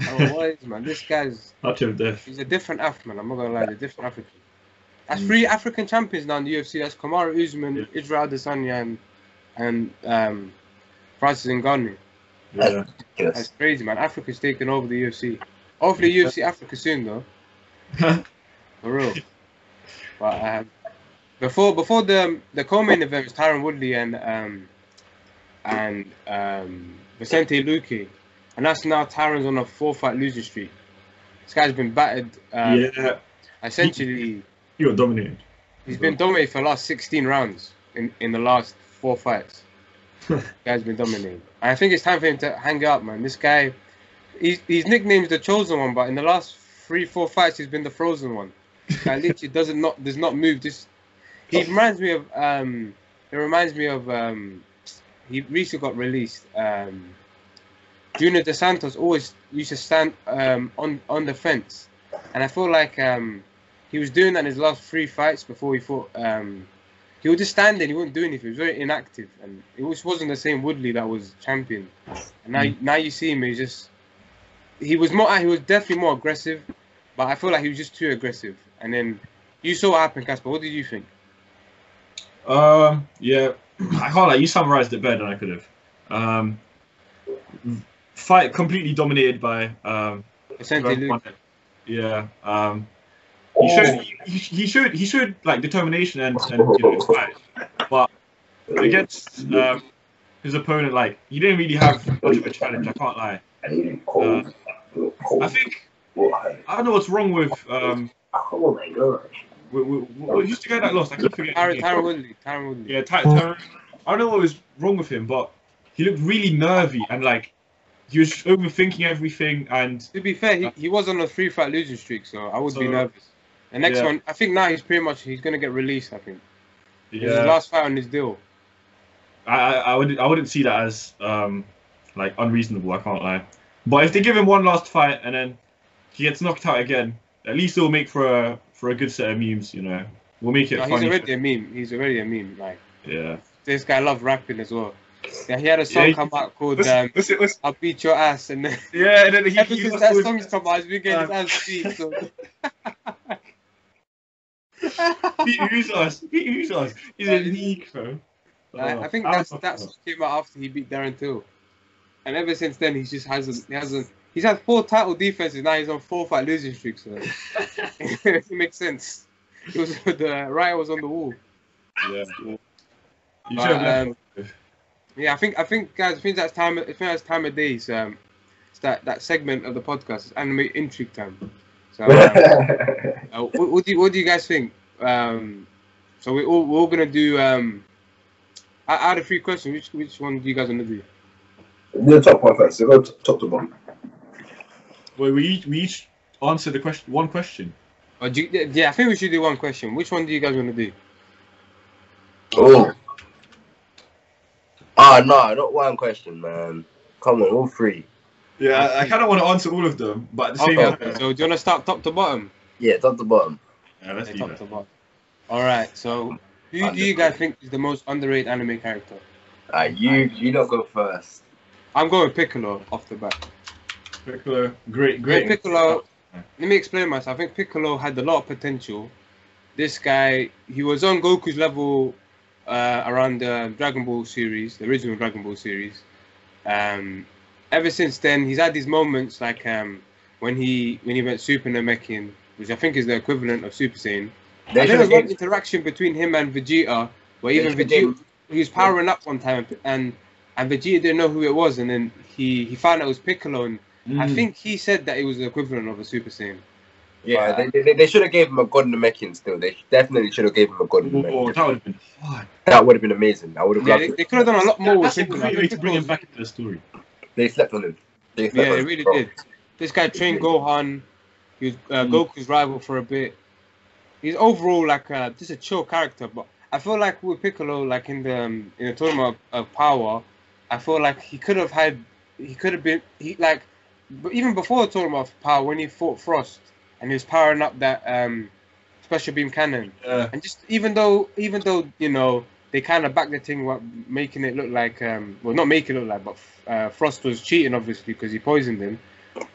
S1: I don't know what man. This guy's,
S3: Touch (laughs) of death.
S1: he's a different Af, man. I'm not gonna lie, he's a different African. That's three African champions now in the UFC. That's Kamaru Usman,
S3: Yeah.
S1: Israel Adesanya, and and um, Francis Ngannou.
S3: Yeah.
S2: Yes.
S1: That's crazy, man. Africa's taking over the UFC. Hopefully, UFC Africa soon, though. (laughs) For real. But um, before before the the co-main event was Tyron Woodley and um and um Vicente Luque, and that's now Tyron's on a four fight losing streak. This guy's been battered. Um,
S3: yeah.
S1: Essentially,
S3: He got dominated.
S1: he's been dominated for the last 16 rounds in in the last four fights. (laughs) guy's been dominating. I think it's time for him to hang up, man. This guy, he's, his nickname's the chosen one, but in the last three, four fights, he's been the frozen one. Guy (laughs) literally doesn't not does not move. This he reminds me of um, it reminds me of um, he recently got released. Um, Junior Dos Santos always used to stand um, on on the fence, and I feel like um, he was doing that in his last three fights before he fought. Um, he would just stand there, he wouldn't do anything. He was very inactive, and it was, wasn't the same Woodley that was champion. And now, now you see him, he's just he was more, he was definitely more aggressive, but I feel like he was just too aggressive. And then you saw what happened, Casper. What did you think?
S3: Um, yeah, (clears throat) I can't like you summarized it better than I could have. Um, fight completely dominated by um,
S1: Vicente
S3: yeah. Um, he showed he, he showed he showed like determination and and you know fight, but against um, his opponent like he didn't really have much of a challenge. I can't lie. Uh, I think I don't know what's wrong with um. With- with- with- Who's the guy that lost? I keep forgetting.
S1: Tyron. Tyron Woodley. Tyron Woodley.
S3: Yeah, Ty- Tyron. I don't know what was wrong with him, but he looked really nervy and like he was overthinking everything. And
S1: To be fair, he, he was on a three fight losing streak, so I would be nervous. The next
S3: yeah.
S1: one, I think now he's pretty much he's gonna get released. I think his
S3: yeah,
S1: last fight on his deal.
S3: I, I I would I wouldn't see that as um like unreasonable. I can't lie. But if they give him one last fight and then he gets knocked out again, at least it'll make for a for a good set of memes. You know, we'll make it
S1: No, he's
S3: funny.
S1: already a meme. He's already a meme. Like
S3: yeah.
S1: this guy loves rapping as well. Yeah, he had a song
S3: Yeah, he-
S1: come out called
S3: Listen,
S1: um,
S3: listen, listen.
S1: "I'll Beat Your Ass," and then
S3: Yeah, and then he,
S1: ever
S3: he
S1: since that
S3: always-
S1: song's come out, he's been getting his
S3: Um,
S1: ass beat. So. (laughs)
S3: Pete who's us? Pete who's us? He's a league, bro.
S1: I,
S3: Oh,
S1: I think that's that's what came out after he beat Darren Till, and ever since then he just hasn't he hasn't he's had four title defenses now he's on four fight losing streaks. So (laughs) it makes sense. It was the riot was on the wall.
S3: Yeah.
S1: But,
S3: should
S1: um, Yeah, I think I think guys, I think that's time. I think that's time of days. Um, it's that that segment of the podcast. It's anime intrigue time. So, um, (laughs) uh, what, what do you what do you guys think? Um, so we all we're all gonna do um, out out of three questions. Which which one do you guys wanna do?
S2: the top one first. So go top to bottom.
S3: Wait, we each, we each answer the question one question.
S1: Or do you, yeah, I think we should do one question. Which one do you guys wanna do?
S2: Oh. Ah, no, not one question, man. Come on, all three.
S3: Yeah, I, I kind of want to answer all of them, but at the same
S1: Okay,
S3: time,
S1: so do you wanna start top to bottom?
S2: Yeah, top to bottom.
S3: yeah, let's
S1: Okay,
S3: do
S1: top
S3: that.
S1: to bottom. All right. So who do you guys think is the most underrated anime character?
S2: Ah, you you don't go first.
S1: I'm going Piccolo off the bat.
S3: Piccolo, great,
S1: Great
S3: great.
S1: Piccolo. Let me explain myself. I think Piccolo had a lot of potential. This guy, he was on Goku's level uh, around the Dragon Ball series, the original Dragon Ball series. Um, ever since then, he's had these moments like um, when he when he went Super Namekian, which I think is the equivalent of Super Saiyan.
S2: They
S1: I
S2: should
S1: there was one interaction between him and Vegeta, where even Vegeta
S2: gave-
S1: he was powering up one time, and and Vegeta didn't know who it was, and then he he found out it was Piccolo, and I
S3: Mm.
S1: think he said that it was the equivalent of a Super Saiyan.
S2: Yeah,
S1: But-
S2: they, they, they should have gave him a God Namekian still. They definitely should have gave him a God
S3: Oh, that would have been hard.
S2: That would have been amazing. I would have
S1: Yeah,
S2: loved
S1: they,
S2: it.
S1: they could have done a lot more with
S3: That's a
S1: Piccolo.
S3: Great way to bring him back into the story.
S2: They slept on him. They slept
S1: Yeah,
S2: on
S1: they really
S2: bro.
S1: did. This guy trained Gohan. He was uh,
S3: Mm.
S1: Goku's rival for a bit. He's overall like uh, just a chill character, but I feel like with Piccolo, like in the um, in the tournament of, of power, I feel like he could have had, he could have been, he like, but even before the tournament of power, when he fought Frost and he was powering up that um, special beam cannon, and just even though even though you know they kind of backed the thing, what making it look like um, well not make it look like, but uh, Frost was cheating obviously because he poisoned him.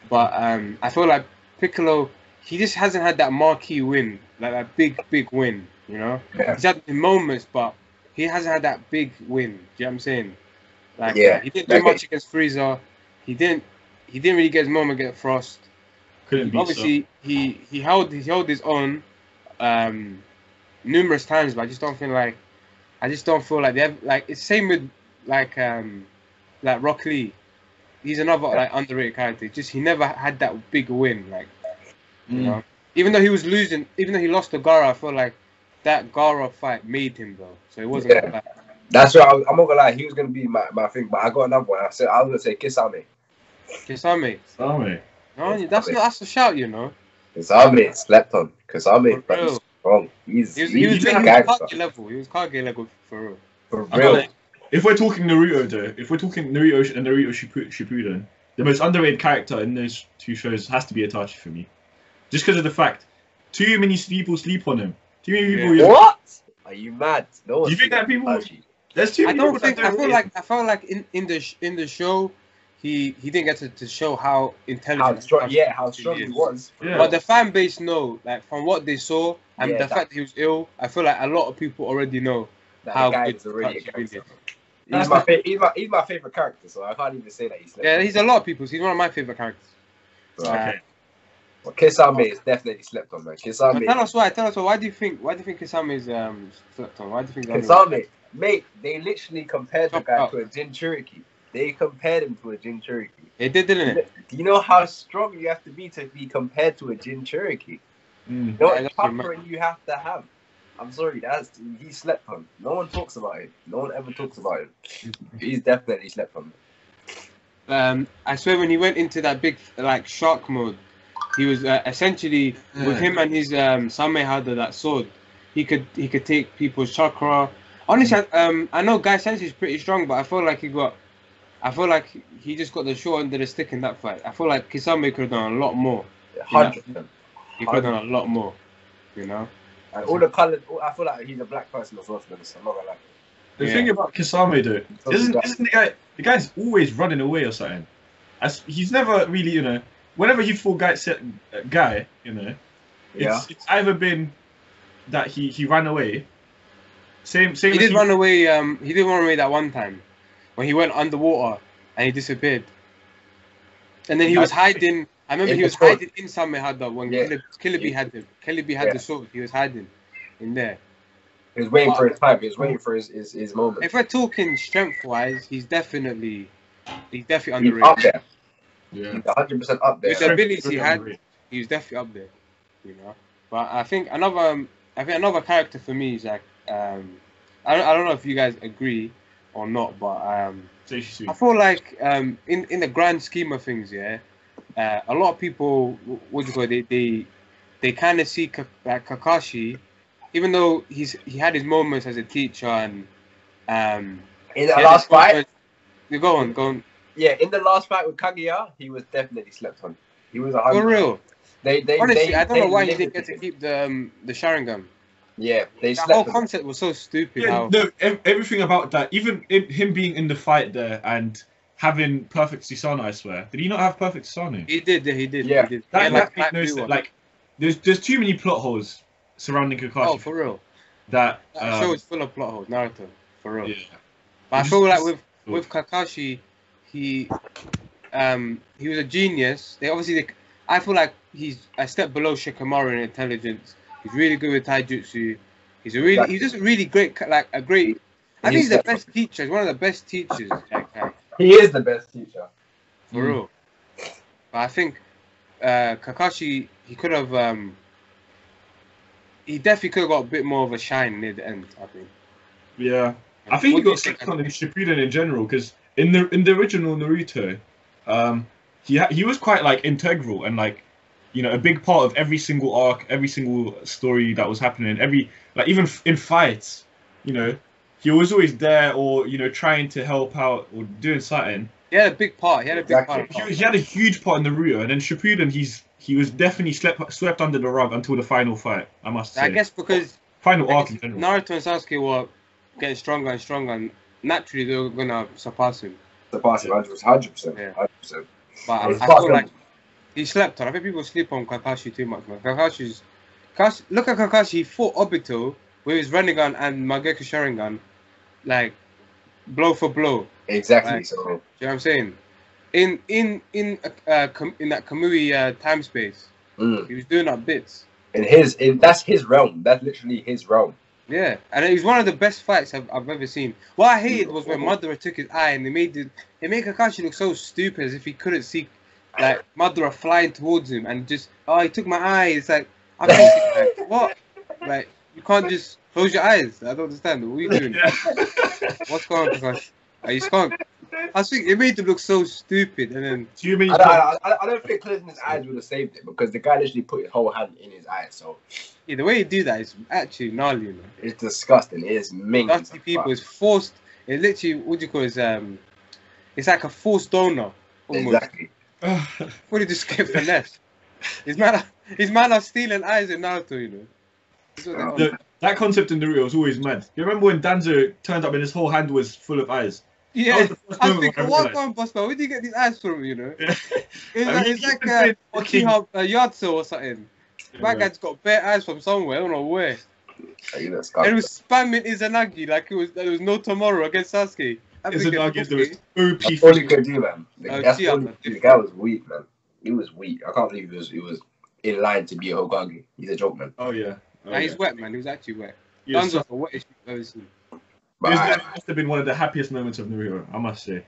S1: But um, I feel like Piccolo, he just hasn't had that marquee win, like that big big win. You know,
S2: Yeah.
S1: he's had the moments, but he hasn't had that big win. Do you know what I'm saying? Like
S2: Yeah.
S1: uh, he didn't do much against Frieza. He didn't. He didn't really get his moment against Frost
S3: Couldn't be
S1: obviously he he held he held his own um numerous times but i just don't feel like i just don't feel like they have like it's same with like um like rock lee he's another like underrated character just he never had that big win like you
S3: Mm.
S1: know even though he was losing even though he lost to Gaara i feel like that Gaara fight made him though so it wasn't
S2: Yeah.
S1: like
S2: That's what I, was- I'm not gonna lie. He was gonna be my, my thing, but I got another one. I said I was gonna say Kisame.
S1: Kisame.
S3: Sorry.
S1: No, that's not that's a shout, you know.
S2: Kisame slept on. Kisame,
S1: For
S2: but he's
S1: real.
S2: strong. He's
S1: He was,
S2: he's
S1: he was,
S2: a
S1: he was
S2: gangster.
S1: Kage level. He was Kage level for real.
S2: For real.
S3: If we're talking Naruto, though, if we're talking Naruto and Naruto Shippu- Shippuden, the most underrated character in those two shows has to be Itachi for me. Just because of the fact, too many people sleep on him. Too many people.
S1: Yeah.
S2: What? Are you mad? No
S3: Do you think that people-
S2: Itachi.
S3: There's too many I
S1: don't
S3: people
S1: think. I feel like. I felt like in, in the in the show, he he didn't get to, to show how intelligent.
S2: How strong?
S1: Itachi
S2: Yeah, how strong he
S1: is.
S2: was.
S3: Yeah.
S1: But the fan base know, like from what they saw and
S2: Yeah,
S1: the
S2: that-
S1: fact that he was ill, I feel like a lot of people already know.
S2: That
S1: How
S2: guy
S1: good
S2: is already a
S1: Itachi really
S2: gangster.
S1: is.
S2: He's my, fa- he's my he's my favorite character, so I can't even say that he's slept
S1: Yeah, he's a lot of people's. He's one of my favorite characters.
S2: So,
S3: Okay.
S2: well, Kisame is definitely slept on, man.
S1: But
S2: Kisame.
S1: tell us why. Tell us why. Why do you think? Why do you think Kisame is um slept on? Why do you think? that-
S2: Kisame, mate, they literally compared the guy
S1: up.
S2: to a Jinchuriki. They compared him to a Jinchuriki.
S1: It did, didn't it?
S2: Do you know how strong you have to be to be compared to a Jinchuriki?
S3: Mm.
S2: You know
S1: Yeah,
S2: what
S1: that's
S2: puckering you have to have. I'm sorry, that's he slept on. No one talks about it. No one ever talks about it. He's definitely slept on.
S1: um, I swear when he went into that big like shark mode, he was uh, essentially with him and his um Samehada that sword, he could he could take people's chakra. Honestly, I- um, I know Guy Sensei is pretty strong, but I feel like he got, I feel like he just got the short end of the stick in that fight. I feel like Kisame could have done a lot more.
S2: Hundred percent.
S1: He could have done a lot more, you know.
S2: And all the colours. I feel like he's a black person as well. To be I'm not gonna lie.
S3: The
S1: Yeah.
S3: thing about Kisame though, isn't
S2: that-
S3: isn't the guy the guy's always running away or something? As he's never really, you know, whenever he fought guy set uh, guy, you know, it's
S2: Yeah.
S3: it's either been that he he ran away. Same same.
S1: He
S3: as
S1: did run away. Um, he did run away that one time when he went underwater and he disappeared. And then he was hiding. I remember he was
S2: sword.
S1: hiding in Samehada when
S2: Yeah.
S1: Killer, Killer Bee had him. Killer Bee had
S2: Yeah.
S1: the sword. He was hiding in there.
S2: He was waiting for his time. He was waiting for his his, his moment.
S1: If we're talking strength wise, he's definitely he's definitely
S2: He's up
S1: underrated.
S2: there.
S3: Yeah.
S2: He's 100 percent up there.
S1: With the abilities he had,
S3: underrated.
S1: he was definitely up there. You know. But I think another um, I think another character for me is like um I don't, I don't know if you guys agree or not, but um I feel like um, in in the grand scheme of things, yeah, uh, a lot of people, wh- what do you call it, they they, they kind of see Ka- like Kakashi, even though he's he had his moments as a teacher and um.
S2: In the last fight,
S1: moments- You go on, go on.
S2: yeah, in the last fight with Kaguya, he was definitely slept on. He was a
S1: For real,
S2: They, they,
S1: honestly,
S2: they,
S1: I don't
S2: they
S1: know why he didn't get to keep the um, the Sharingan.
S2: Yeah, they
S1: That whole concept was so stupid.
S3: Yeah,
S1: how
S3: no, everything about that, even in, him being in the fight there and having perfect Susanoo, I swear. Did he not have perfect Susanoo?
S1: he did, he did,
S2: Yeah.
S1: he did.
S3: That,
S1: Yeah,
S3: that
S1: like,
S3: makes
S1: like
S3: no sense. Like, there's there's too many plot holes surrounding Kakashi
S1: oh, for real.
S3: that.
S1: That
S3: um,
S1: show is full of plot holes. Naruto, for real.
S3: yeah.
S1: But I
S3: Just-
S1: feel like
S3: just-
S1: with with Kakashi, he um he was a genius. They obviously they, I feel like he's a step below Shikamaru in intelligence. He's really good with taijutsu. He's a really he's just really great like a great. I think he's the best teacher. He's one of the best teachers. Jack, Jack,
S2: He is the best teacher.
S1: for
S3: Mm.
S1: real. But I think uh, Kakashi he could have um, he definitely could have got a bit more of a shine near the end. I think.
S3: Yeah, I think he
S1: What do
S3: got slept on in Shippuden in general because in the in the original Naruto, um, he ha- he was quite like integral and like, you know, a big part of every single arc, every single story that was happening, every like even f- in fights, you know, he was always there or you know trying to help out or doing something.
S1: He had a big part. He had a big
S2: Exactly.
S1: part.
S3: He, he had a huge part in the Naruto, and then Shippuden, he's he was definitely swept swept under the rug until the final fight. I must say,
S1: I guess because
S3: final
S1: I
S3: arc
S1: guess
S3: in general.
S1: Naruto and Sasuke were getting stronger and stronger, and naturally they were gonna surpass him.
S2: Surpassing 100 percent.
S1: Yeah.
S2: 100%.
S1: But I, I feel like he slept on. I think people sleep on Kakashi too much, man. Kakashi's Kakashi, look at Kakashi. He fought Obito with his Rinnegan and Mangekyou Sharingan, like blow for blow.
S2: Exactly.
S1: Right.
S2: So
S1: Do you know what I'm saying? In in in uh, com- in that Kamui uh, time space,
S2: mm.
S1: he was doing up bits.
S2: in his in that's his realm. That's literally his realm.
S1: Yeah, and it was one of the best fights I've, I've ever seen. What I hated was when Madara took his eye and they made it, it made Kakashi look so stupid as if he couldn't see like (laughs) Madara flying towards him and just oh he took my eye. It's like I'm thinking, like what? Like you can't just close your eyes. I don't understand. What are you doing?
S3: Yeah.
S1: What's going on, Kakashi? Are you skunk? I think it made him look so stupid, and then
S3: Do you mean
S2: I don't, I, I- I don't think closing his eyes would have saved it because the guy literally put his whole hand in his eye. So
S1: yeah, the way you do that is actually gnarly, man.
S2: it's disgusting. It is mean.
S1: Dusty people is forced. It literally what do you call it? Is, um, it's like a forced donor almost.
S2: Exactly. (laughs)
S1: What did just get finesse? His man, are- his man are stealing eyes in Naruto, you know. That's what they
S2: Oh.
S1: want.
S3: The- that concept in Naruto was always mad. You remember when Danzo turned up and his whole hand was full of eyes?
S1: Yeah,
S3: was the first
S1: I was
S3: moment
S1: thinking,
S3: I
S1: what
S3: realised.
S1: going. Where do you get these eyes from? You know, (laughs)
S3: Yeah.
S1: it's
S3: I
S1: like,
S3: mean,
S1: it's
S3: you
S1: like
S3: can
S1: uh,
S3: say
S1: Okiha uh, Yatsu or something. That guy's got bare eyes from somewhere. I don't know where.
S2: Like, you know,
S1: And he was spamming Izanagi like it was there was no tomorrow against Sasuke. I'm
S3: It's
S1: thinking,
S3: an argument that
S1: okay.
S3: was OP.
S2: That's all he could do, man.
S1: Oh,
S2: Like, that's
S1: gee,
S2: all
S1: I'm
S2: he
S1: not
S2: could do. The guy was weak, man. He was weak. I can't believe he was he was in line to be a Hokage. He's a joke, man.
S3: Oh yeah. Oh,
S1: Nah, he's
S3: yeah.
S1: wet, man. He was actually wet.
S3: Yeah,
S1: Danzo's
S3: so-
S1: the wettest you've ever seen.
S2: But
S3: It was-
S2: I,
S3: that must have been one of the happiest moments of Naruto, I must say.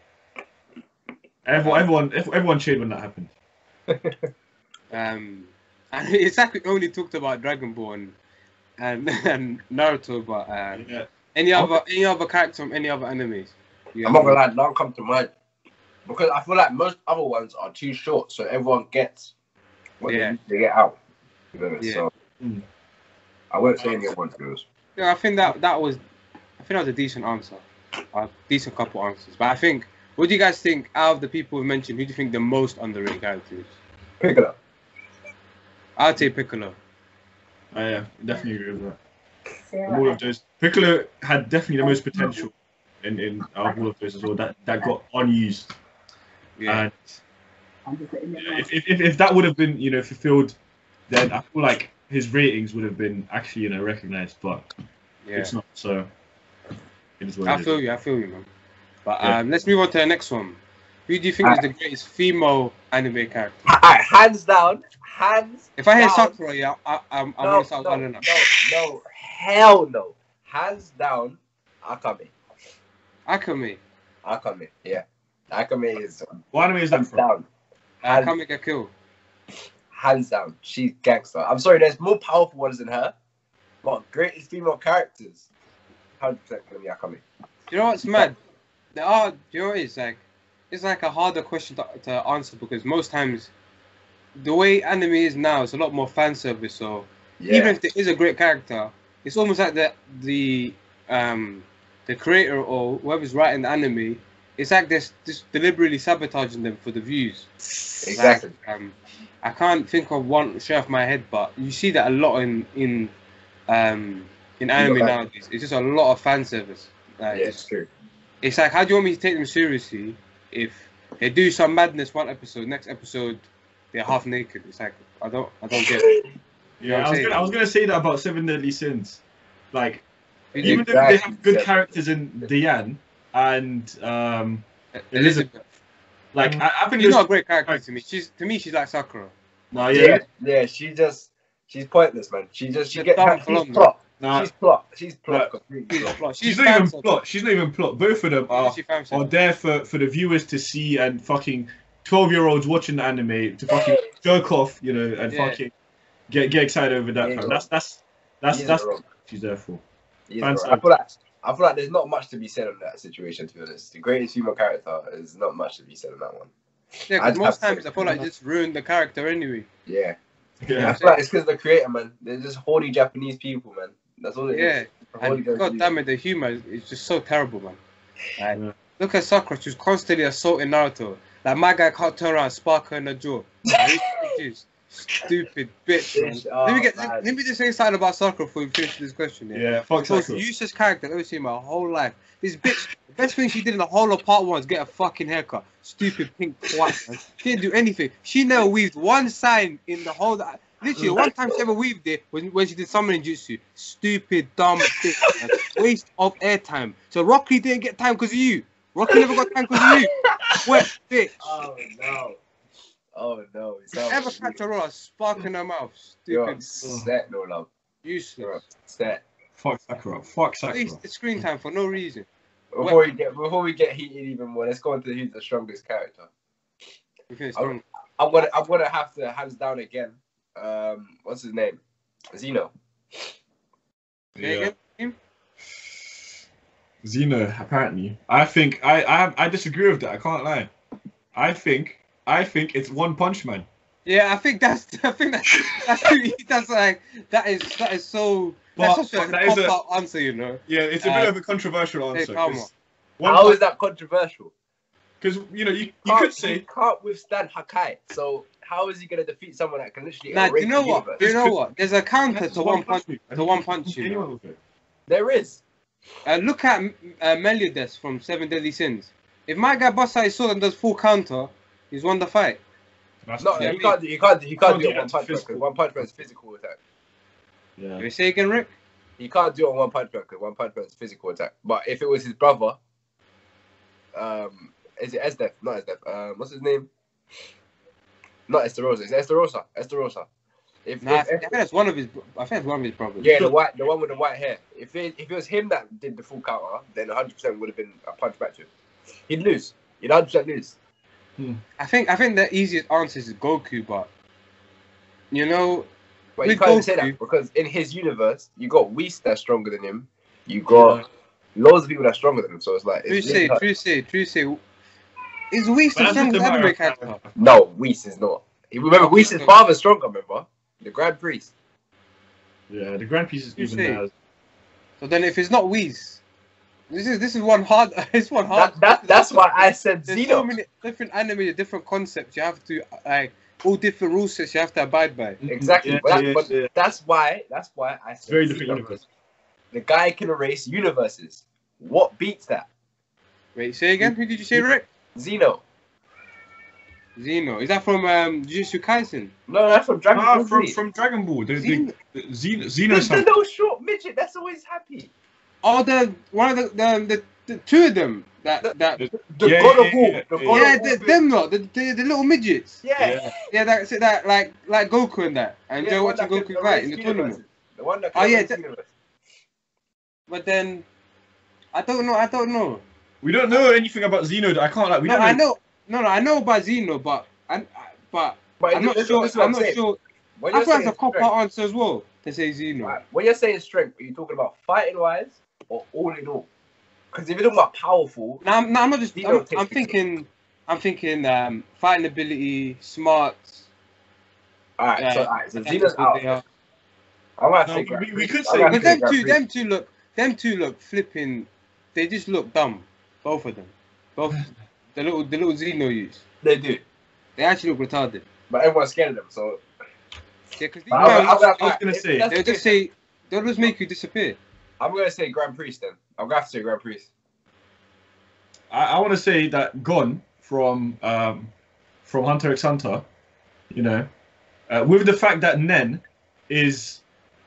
S3: Everyone, everyone, everyone cheered when that happened. (laughs)
S1: Um, (laughs) and Isaki only talked about Dragon Ball and and, (laughs) and Naruto, but uh,
S3: Yeah.
S1: any other any other character from any other animes. Yeah.
S2: I'm not gonna lie, none come to mind because I feel like most other ones are too short, so everyone gets what
S1: Yeah.
S2: they need to get out. You know,
S1: Yeah.
S2: So
S3: Mm.
S2: I won't say any other ones goes.
S1: Yeah, I think that that was I think that was a decent answer, a decent couple answers. But I think, what do you guys think out of the people we've mentioned? Who do you think the most underrated character is?
S2: Pick it up.
S1: I'd say Piccolo.
S3: I uh, definitely agree with that. From all of those, Piccolo had definitely the most potential in, in out of all of those as well. That that got unused.
S1: Yeah,
S3: And if, if, if, if that would have been you know fulfilled, then I feel like his ratings would have been actually you know recognized, but
S1: yeah.
S3: it's not. So it is what
S1: I
S3: it is.
S1: feel you. I feel you, man. But
S3: Yeah.
S1: um, let's move on to the next one. Who do you think is the greatest female anime character?
S2: Alright, hands down, hands.
S1: If I hear
S2: down.
S1: Sakura, yeah, I, I'm, I'm
S2: no,
S1: gonna start
S2: no,
S1: wilding
S2: no,
S1: up.
S2: no, hell no. Hands down, Akame.
S1: Akame,
S2: Akame, yeah. Akame is
S3: What anime is that
S2: hands
S3: from?
S2: down.
S1: Akame get killed.
S2: hands down. She's gangster. I'm sorry, there's more powerful ones than her. But greatest female characters. 100% gonna be Akame.
S1: You know what's mad? There are. You know what it is like? It's like a harder question to, to answer because most times, the way anime is now, it's a lot more fan service. So
S2: Yeah.
S1: even if there is a great character, it's almost like the the um the creator or whoever's writing the anime. It's like they're just deliberately sabotaging them for the views.
S2: exactly.
S1: Like, um, I can't think of one straight off my head, but you see that a lot in in um in anime
S2: Yeah.
S1: nowadays. It's just a lot of fan service. Like,
S2: yeah,
S1: it's,
S2: it's true.
S1: it's like, how do you want me to take them seriously if they do some madness one episode, next episode they're half naked? It's like I don't, I don't get. It. (laughs) You know
S3: Yeah, I was
S1: saying?
S3: gonna I was gonna say that about Seven Deadly Sins. Like even
S2: Exactly.
S3: though they have good characters in Diane and um
S1: Elizabeth,
S3: like I, I think
S1: she's
S3: there's
S1: not a great character to me. She's to me, she's like Sakura.
S3: No,
S2: Yeah,
S3: yeah.
S2: yeah. She just she's pointless, man. She just she
S1: She's
S2: gets
S1: dumb
S2: she's
S1: blonde,
S2: plot.
S3: Nah,
S2: She's plot. She's plot.
S3: But-
S1: She's,
S2: plot.
S1: plot.
S3: she's
S1: she's
S3: not even plot. She's not even plot. Both of them are
S1: She
S3: are there for for the viewers to see and fucking twelve year olds watching the anime to fucking (laughs) jerk off, you know, and
S1: Yeah.
S3: fucking get get excited over that.
S2: Yeah.
S3: fam. That's that's that's
S2: He's
S3: that's what she's there for.
S2: He's
S3: Fan
S2: wrong. I feel like I feel like there's not much to be said on that situation. To be honest, the greatest female character is not much to be said on that one.
S1: Yeah,
S2: I'd
S1: because most
S2: have to-
S1: times I feel like it just ruined the character anyway.
S2: Yeah, I
S3: Yeah.
S2: feel like it's because the creator, man. They're just horny Japanese people, man. That's all it is.
S1: Yeah,
S2: Horny
S1: and
S2: Japanese
S1: god damn it, the humor is, is just so terrible, man. Like,
S3: Yeah.
S1: Look at Sakura, she's constantly assaulting Naruto. Like my guy can't turn around and spark her in the jaw. (laughs) Like, these bitches, Stupid bitch, let me
S2: oh,
S1: get let, let me just say something about Sakura before we finish this question. Yeah.
S3: Yeah, fuck
S1: Most
S3: Sakura.
S1: useless character I've ever seen in my whole life. This bitch, the best thing she did in the whole of part one is get a fucking haircut. Stupid pink twat, man. She didn't do anything. She never weaved one sign in the whole. Literally, the one time she ever weaved it was when she did summoning jutsu. Stupid, dumb bitch, man. Waste of airtime. So Rock Lee didn't get time because of you. Rock Lee never got time because of you. (laughs) Wet bitch.
S2: Oh no. Oh no. It's
S1: Ever catch a roll, a spark in her mouth.
S2: You're
S1: Stupid,
S2: upset, no love. You're
S1: useless.
S2: upset.
S3: Fuck Sakura. Fuck Sakura.
S1: Waste the screen time for no reason.
S2: Before we get before we get heated even more, let's go into who's the strongest character.
S1: We finished
S2: Oh.
S1: strong.
S2: I'm gonna I'm gonna have to hands down again. Um, what's his name? Zeno.
S1: Say
S3: Yeah.
S1: again?
S3: Xena, apparently. I think I, I I disagree with that. I can't lie. I think I think it's One Punch Man.
S1: Yeah, I think that's (laughs) I think that's that's that's like that is that is so
S3: But-
S1: that's such
S3: but
S1: a
S3: that is
S1: pop
S3: a-
S1: answer, you know.
S3: Yeah, it's a
S1: Uh,
S3: bit of a controversial
S1: hey,
S3: answer.
S1: come
S3: Because
S2: How is that controversial?
S3: Because you know you, you
S2: Can't-
S3: could say
S2: he can't withstand Hakai. So how is he gonna defeat someone that can literally
S1: Now, do you know what?
S2: universe?
S1: Do you know what? There's a counter to one punch
S3: me. I
S1: to one punch, you know.
S3: anyone with it.
S2: There is.
S1: Uh, look at uh, Meliodas from Seven Deadly Sins. If my guy busts out his sword and does full counter, he's won the fight.
S3: That's
S2: No,
S3: yeah,
S2: you can't do you can't do you can't
S3: Can't
S2: do
S3: do
S2: it on one punch
S3: physical.
S2: because one punch man is physical attack.
S3: yeah.
S1: You say again, Rick?
S2: You can't do it on one punch man because one punch man is physical attack. But if it was his brother, um, is it Esdef? Not Esdef. Um, what's his name? Not Estarossa. It's Estarossa. Estarossa. If,
S1: Nah, I
S2: if,
S1: think, I think that's one of his. I think that's one of his brothers.
S2: yeah, the white, the one with the white hair. If it, if it was him that did the full counter, then 100 percent would have been a punch back to him. He'd lose. He'd 100 percent lose.
S1: I think I think the easiest answer is Goku, but you know,
S2: But you can't even say that because in his universe, you got Whis that's stronger than him. You got loads of people that's stronger than him. So it's like
S1: true
S2: it's
S1: say,
S2: really
S1: true say, true say. Is Whis
S3: But
S1: the
S3: that's just
S1: strongest
S3: a matter
S1: anime
S3: of
S1: character?
S3: character.
S2: No, Whis is not. You remember Whis' father's stronger. Remember the Grand Priest.
S3: Yeah, the Grand Priest is
S1: You
S3: even
S1: see. So then, if it's not Whis, this is this is one hard. (laughs) It's one hard.
S2: That, that that's why I said
S1: There's
S2: Zeno.
S1: so many different anime, different concepts. You have to like all different rules sets. You have to abide by.
S2: Exactly.
S3: Yeah,
S2: but that-
S3: yeah,
S2: but
S3: yeah.
S2: that's why that's why I said
S3: very different
S2: Zeno.
S3: universe.
S2: The guy can erase universes. What beats that?
S1: Wait, say again. Who did you say, Rick?
S2: Zeno.
S1: Zeno. Is that from um, Jujutsu Kaisen?
S2: No, that's from Dragon
S3: Ah,
S2: Ball
S3: from
S2: Z.
S3: from Dragon Ball. The, the,
S1: Zeno.
S3: the Zeno,
S2: the,
S3: Zeno
S2: the little short midget that's always happy.
S1: Oh, the one of the the, the, the two of them. That
S2: The-
S1: that.
S3: The-
S2: The
S3: Yeah,
S2: God of War.
S3: yeah,
S2: the
S3: yeah.
S2: God
S1: Yeah,
S2: of
S1: the, them lot, the, the the little midgets.
S2: Yeah.
S3: Yeah.
S1: Yeah, that's it. That like like Goku and that. I
S2: Yeah,
S1: enjoy
S2: the one
S1: watching
S2: that can
S1: Goku fight in
S2: erase
S1: the tournament.
S2: The one that
S1: Oh, yeah, that- But then, I don't know. I don't know.
S3: We don't know anything about Zeno. I can't like. We
S1: no,
S3: don't
S1: I know. No, no, I know about Zeno, but I, I but
S2: But
S1: I'm not sure.
S2: this is
S1: I'm not
S2: saying.
S1: sure.
S2: When
S1: I
S2: you're
S1: it's a cop out answer as well to say Zeno.
S2: Right, When you're saying strength, are you talking about fighting wise or all in all? Because if you're talking about powerful,
S1: No, I'm, no, I'm not just. I'm, I'm
S2: the
S1: thinking. I'm thinking um, fighting ability, smart.
S2: all right. so
S1: Yeah,
S2: all right, so
S1: that's
S2: out. I'm gonna
S3: No,
S2: say
S3: we- we could say-
S2: gonna
S1: But
S3: But
S1: them two, them two look, them two look flipping. They just look dumb, both of them. Both (laughs) the little, the little Zeno use.
S2: They do,
S1: They actually look retarded.
S2: but everyone's scared of them. So
S1: Yeah, because
S2: I'm, I'm, I'm,
S3: I was gonna say,
S2: that's
S1: they'll
S2: the
S1: just say, they'll just make you disappear.
S2: I'm gonna say Grand Priest then. I'm gonna to say Grand Priest.
S3: I, I want to say that Gon from um, from Hunter x Hunter, you know, uh, with the fact that Nen is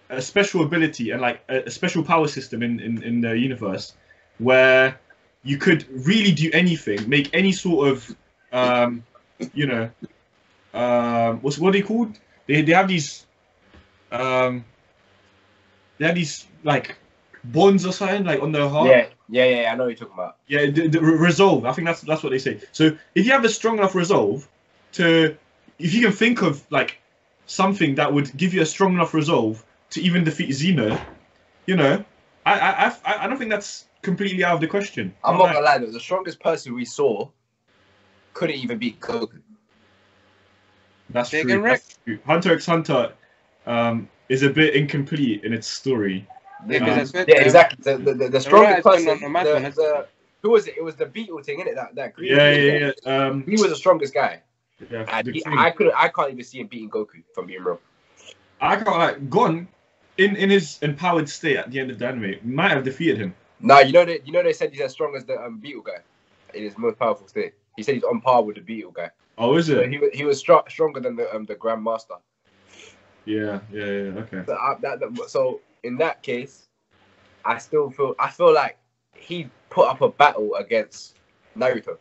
S3: a special ability and like a, a special power system in, in, in the universe where you could really do anything, make any sort of, um, you know, um, what's what are they called? They they have these, um, they have these like bonds or something like on their heart.
S2: Yeah, yeah, yeah, yeah. I know what you're talking about.
S3: Yeah, the, the resolve. I think that's that's what they say. So if you have a strong enough resolve to, if you can think of like something that would give you a strong enough resolve to even defeat Zeno, you know, I I I, I don't think that's completely out of the question.
S2: I'm
S3: Not
S2: not gonna lie though. The strongest person we saw couldn't even beat Goku.
S3: That's
S1: Say
S3: true.
S1: again,
S3: That's true. Hunter x Hunter um, is a bit incomplete in its story.
S1: Yeah, because I
S2: Yeah, exactly. The, the, the, the strongest
S1: right,
S2: person.
S1: on the Madman,
S2: the,
S1: that's-
S2: who was it? It was the Beetle thing, innit? That that green.
S3: Yeah, yeah, yeah. Um,
S2: He was the strongest guy.
S3: yeah
S2: And he, I could I can't even see him beating Goku. If I'm being real.
S3: I got like Gon in in his empowered state at the end of the anime might have defeated him.
S2: Nah, you know that you know they said he's as strong as the um, Beetle guy in his most powerful state. He said he's on par with the Beetle guy.
S3: Oh, is
S2: So
S3: it?
S2: he was he was str- stronger than the um the Grandmaster.
S3: Yeah, yeah, yeah. Okay.
S2: So, I, that, that- so in that case, I still feel I feel like he put up a battle against Naruto.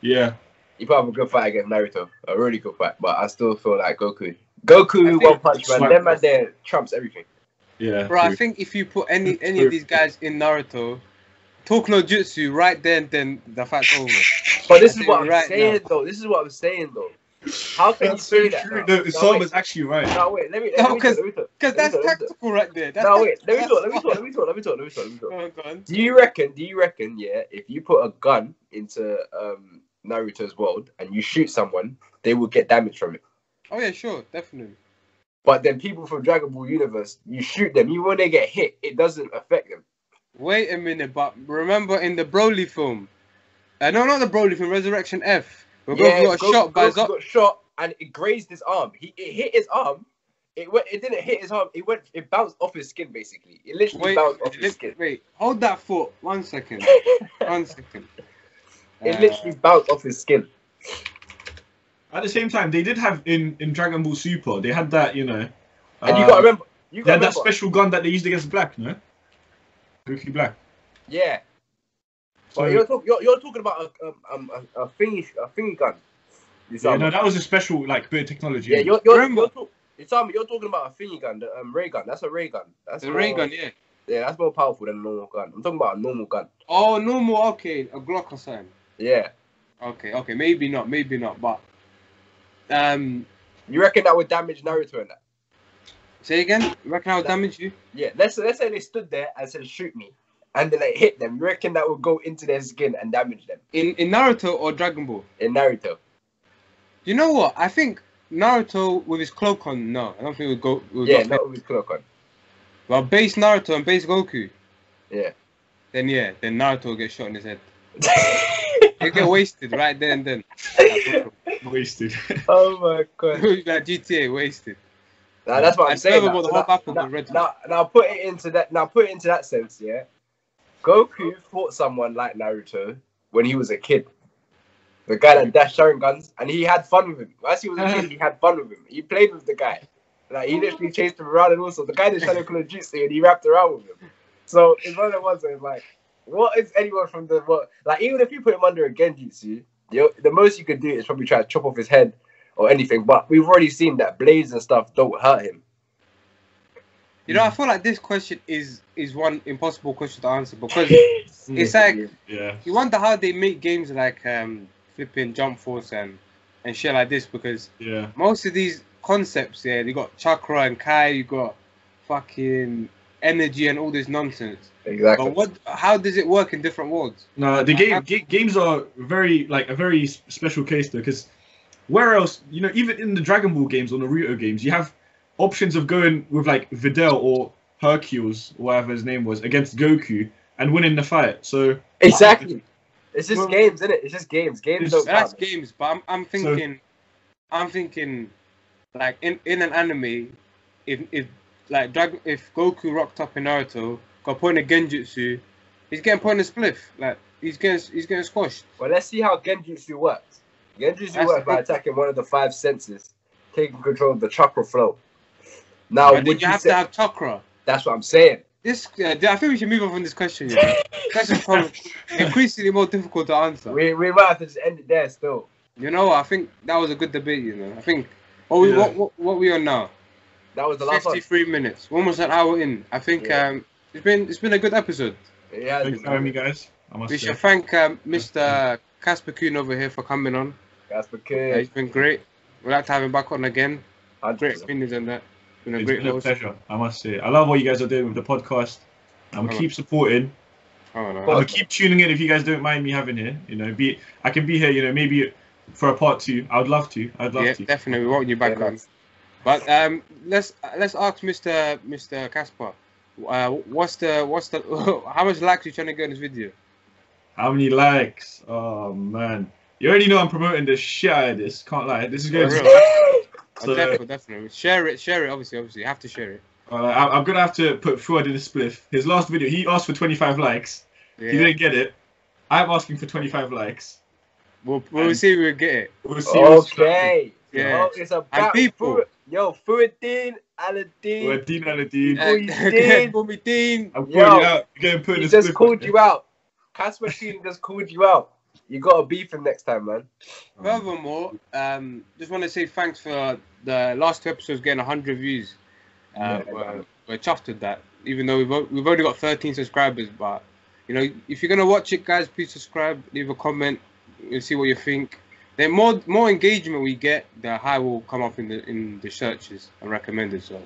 S3: Yeah,
S2: He put up a good fight against Naruto, a really good fight. But I still feel like Goku, Goku One Punch Man, them man
S3: us.
S2: there trumps everything.
S3: yeah.
S1: Bro, I think if you put any any of these guys in Naruto, talk no jutsu right then, then the fight's over.
S2: But this
S1: I
S2: is what I'm
S1: right
S2: saying though. This is what I'm saying though. How can
S3: That's
S2: you
S3: so
S2: say that?
S3: true.
S2: now?
S3: No,
S2: No,
S3: Sama's
S2: wait,
S3: actually right.
S2: no, wait, let me,
S1: No,
S2: let me, talk,
S1: 'cause-
S2: me.
S1: Because
S2: Let
S1: that's
S2: talk, let me talk.
S1: tactical right there. That's
S2: No, wait, let me
S1: that's
S2: talk, let me
S1: smart.
S2: talk, let me talk, let me talk, let me talk, let me talk.
S1: Go on, go on.
S2: Do you reckon? Do you reckon? Yeah, if you put a gun into um, Naruto's world and you shoot someone, they will get damage from it.
S1: Oh yeah, sure, definitely.
S2: But then people from Dragon Ball Universe, you shoot them, even when they get hit, it doesn't affect them.
S1: Wait a minute, but remember in the Broly film, uh, no, not the Broly film, Resurrection F, where Goku got
S2: Goku-
S1: shot by
S2: Goku
S1: Zop.
S2: got shot and it grazed his arm. He it hit his arm. It went. It didn't hit his arm. It went. It bounced off his skin basically. It literally
S1: Wait,
S2: bounced off his skin.
S1: wait, hold that thought. One second. (laughs) One second.
S2: It
S1: Uh,
S2: literally bounced off his skin.
S3: At the same time, they did have in in Dragon Ball Super. They had that, you know.
S2: And you
S3: uh,
S2: gotta remember. You gotta
S3: had that special gun that they used against Black, no? Goku Black.
S2: Yeah.
S3: So,
S2: But you're, talk, you're, you're talking about a, um, a, a thingy a thingy gun.
S3: Yeah, no, that was a special like bit of technology.
S2: yeah, you're you're,
S1: Remember-
S2: you're, talk, you saw me, you're talking about a thingy gun, the um, ray gun. That's a ray gun. That's
S1: The
S2: more,
S1: ray gun, yeah.
S2: Yeah, that's more powerful than a normal gun. I'm talking about a normal gun.
S1: Oh, normal, okay, a Glock or something.
S2: Yeah.
S1: Okay, okay, maybe not, maybe not, but um,
S2: You reckon that would damage Naruto and that?
S1: say again. You reckon I would damage you?
S2: Yeah. Let's let's say they stood there and said shoot me, and then it hit them. You reckon that would go into their skin and damage them
S1: In in Naruto or Dragon Ball?
S2: in Naruto?
S1: You know what? I think Naruto with his cloak on, no, I don't think it would go. It would
S2: Yeah, not with his cloak on.
S1: Well, base Naruto and base Goku,
S2: Yeah.
S1: then yeah, then Naruto will get shot in his head. (laughs) He'll get wasted right there and then. (laughs)
S3: wasted. (laughs)
S2: oh my god.
S1: like GTA, wasted.
S2: Now, that's what I'm
S1: And
S2: saying. now.
S1: the whole
S2: now, now, now, now put it into that. Now put it into that sense. Yeah, Goku fought someone like Naruto when he was a kid. The guy that dashed Sharon guns, and he had fun with him. As he was a kid, he had fun with him. He played with the guy. Like he literally chased him around, and also the guy that Shadow Clone Jutsu, and he wrapped around with him. So it's one of the ones where like, what is anyone from the what? Like even if you put him under a Genjutsu, the most you could do is probably try to chop off his head or anything. But we've already seen that blades and stuff don't hurt him.
S1: You know, I feel like this question is is one impossible question to answer because (laughs) it's like
S3: yeah.
S1: you wonder how they make games like um flipping Jump Force and and shit like this because
S3: Yeah.
S1: most of these concepts, yeah, they got chakra and kai, you got fucking energy and all this nonsense.
S2: exactly.
S1: But what? How does it work in different worlds?
S3: No, the game ga- games are very like a very special case though, because where else, you know, even in the Dragon Ball games or Naruto games, you have options of going with like Videl or Hercules, whatever his name was, against Goku and winning the fight. So
S2: Exactly. It's just
S1: Well-
S2: games, isn't it? It's just games. Games
S3: It's-
S2: don't
S1: That's
S2: count.
S1: games, but I'm I'm thinking, I'm thinking, like in in an anime, if if like Dragon, if Goku rocked up in Naruto, got point a Genjutsu, he's getting point a spliff. Like he's getting he's getting squashed.
S2: Well, let's see how Genjutsu works. Genjutsu
S1: That's
S2: works by attacking one of the five senses, taking control of the chakra flow. Now,
S1: but
S2: would
S1: you
S2: you
S1: have
S2: say,
S1: to have chakra.
S2: that's what I'm saying.
S1: This uh, I think we should move on from this question. Yeah, (laughs) question probably increasingly more difficult to answer.
S2: We, we might have to just end it there still.
S1: You know, I think that was a good debate. You know, I think what we
S3: Yeah.
S1: what, what what we on now?
S2: That was the last one.
S1: Fifty-three minutes, almost an hour in. I think
S2: Yeah.
S1: um, it's been it's been a good episode.
S2: Yeah,
S3: Thanks for having me, guys.
S1: We
S3: say.
S1: should thank um, Mr. Casper Kuhn over here for coming on.
S2: That's
S1: Uh,
S2: because
S1: he's been great. We'd like to have him back on again. Great
S2: 100%.
S1: opinions on that. Been a
S3: It's
S1: great
S3: been a pleasure, I must say. I love what you guys are doing with the podcast. I'm gonna
S1: Oh.
S3: keep supporting.
S1: Oh, no.
S3: I'm gonna keep tuning in if you guys don't mind me having here. You know, be I can be here. You know, maybe for a part two. I would love to. I'd love
S1: yeah,
S3: to.
S1: definitely. We want you back
S2: Yeah,
S1: on. But um, let's let's ask Mr. Mr. Casper. Uh, what's the what's the (laughs) how much likes you trying to get in this video?
S3: How many likes? Oh man, you already know I'm promoting the shit out of this. Can't lie. This is going
S1: For
S3: to.
S1: Real. Oh,
S3: So-
S1: definitely, definitely. Share it, share it. Obviously, obviously, you have to share it.
S3: Uh, I- I'm gonna have to put Fuad in a spliff. His last video, he asked for 25 likes.
S1: Yeah.
S3: He didn't get it. I'm asking for 25 likes.
S1: We'll, we'll see. if We'll get it.
S3: We'll see. what's
S2: Okay.
S1: Yeah.
S2: Oh, it's about
S1: people.
S2: Fu- Yo, Fuadin Aladdin.
S3: We're Aladdin.
S2: You did.
S1: Call me Dean.
S3: I'm
S2: Yo.
S3: calling you out. You're getting put in
S2: He
S3: a
S2: just
S3: spliff.
S2: called you out. Casper Kuhn just called you out. You gotta beef him next time, man.
S1: Furthermore, um, just want to say thanks for the last two episodes getting 100 views. Uh,
S2: Yeah.
S1: we're, we're chuffed with that. Even though we've, we've only got 13 subscribers, but you know, if you're gonna watch it, guys, please subscribe, leave a comment, and see what you think. The more more engagement we get, the higher will come up in the in the searches and recommended. So,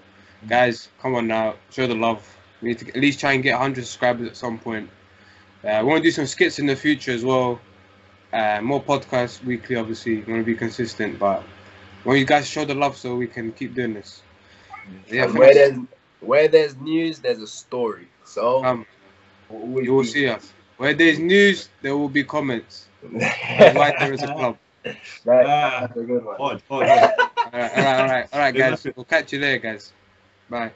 S1: guys, come on now, show the love. We need to at least try and get 100 subscribers at some point. Uh, we want to do some skits in the future as well. Uh, more podcasts weekly, obviously. We want to be consistent, but want you guys show the love so we can keep doing this. Yeah,
S2: where there's where there's news, there's a story. So
S1: Um,
S2: always
S1: you will see us. Where there's news, there will be comments. That's why there is a club. (laughs)
S2: Right,
S3: Ah,
S2: that's a good one.
S3: Pod, pod.
S1: All right, all right, all right, all right, guys. We'll catch you there, guys. Bye.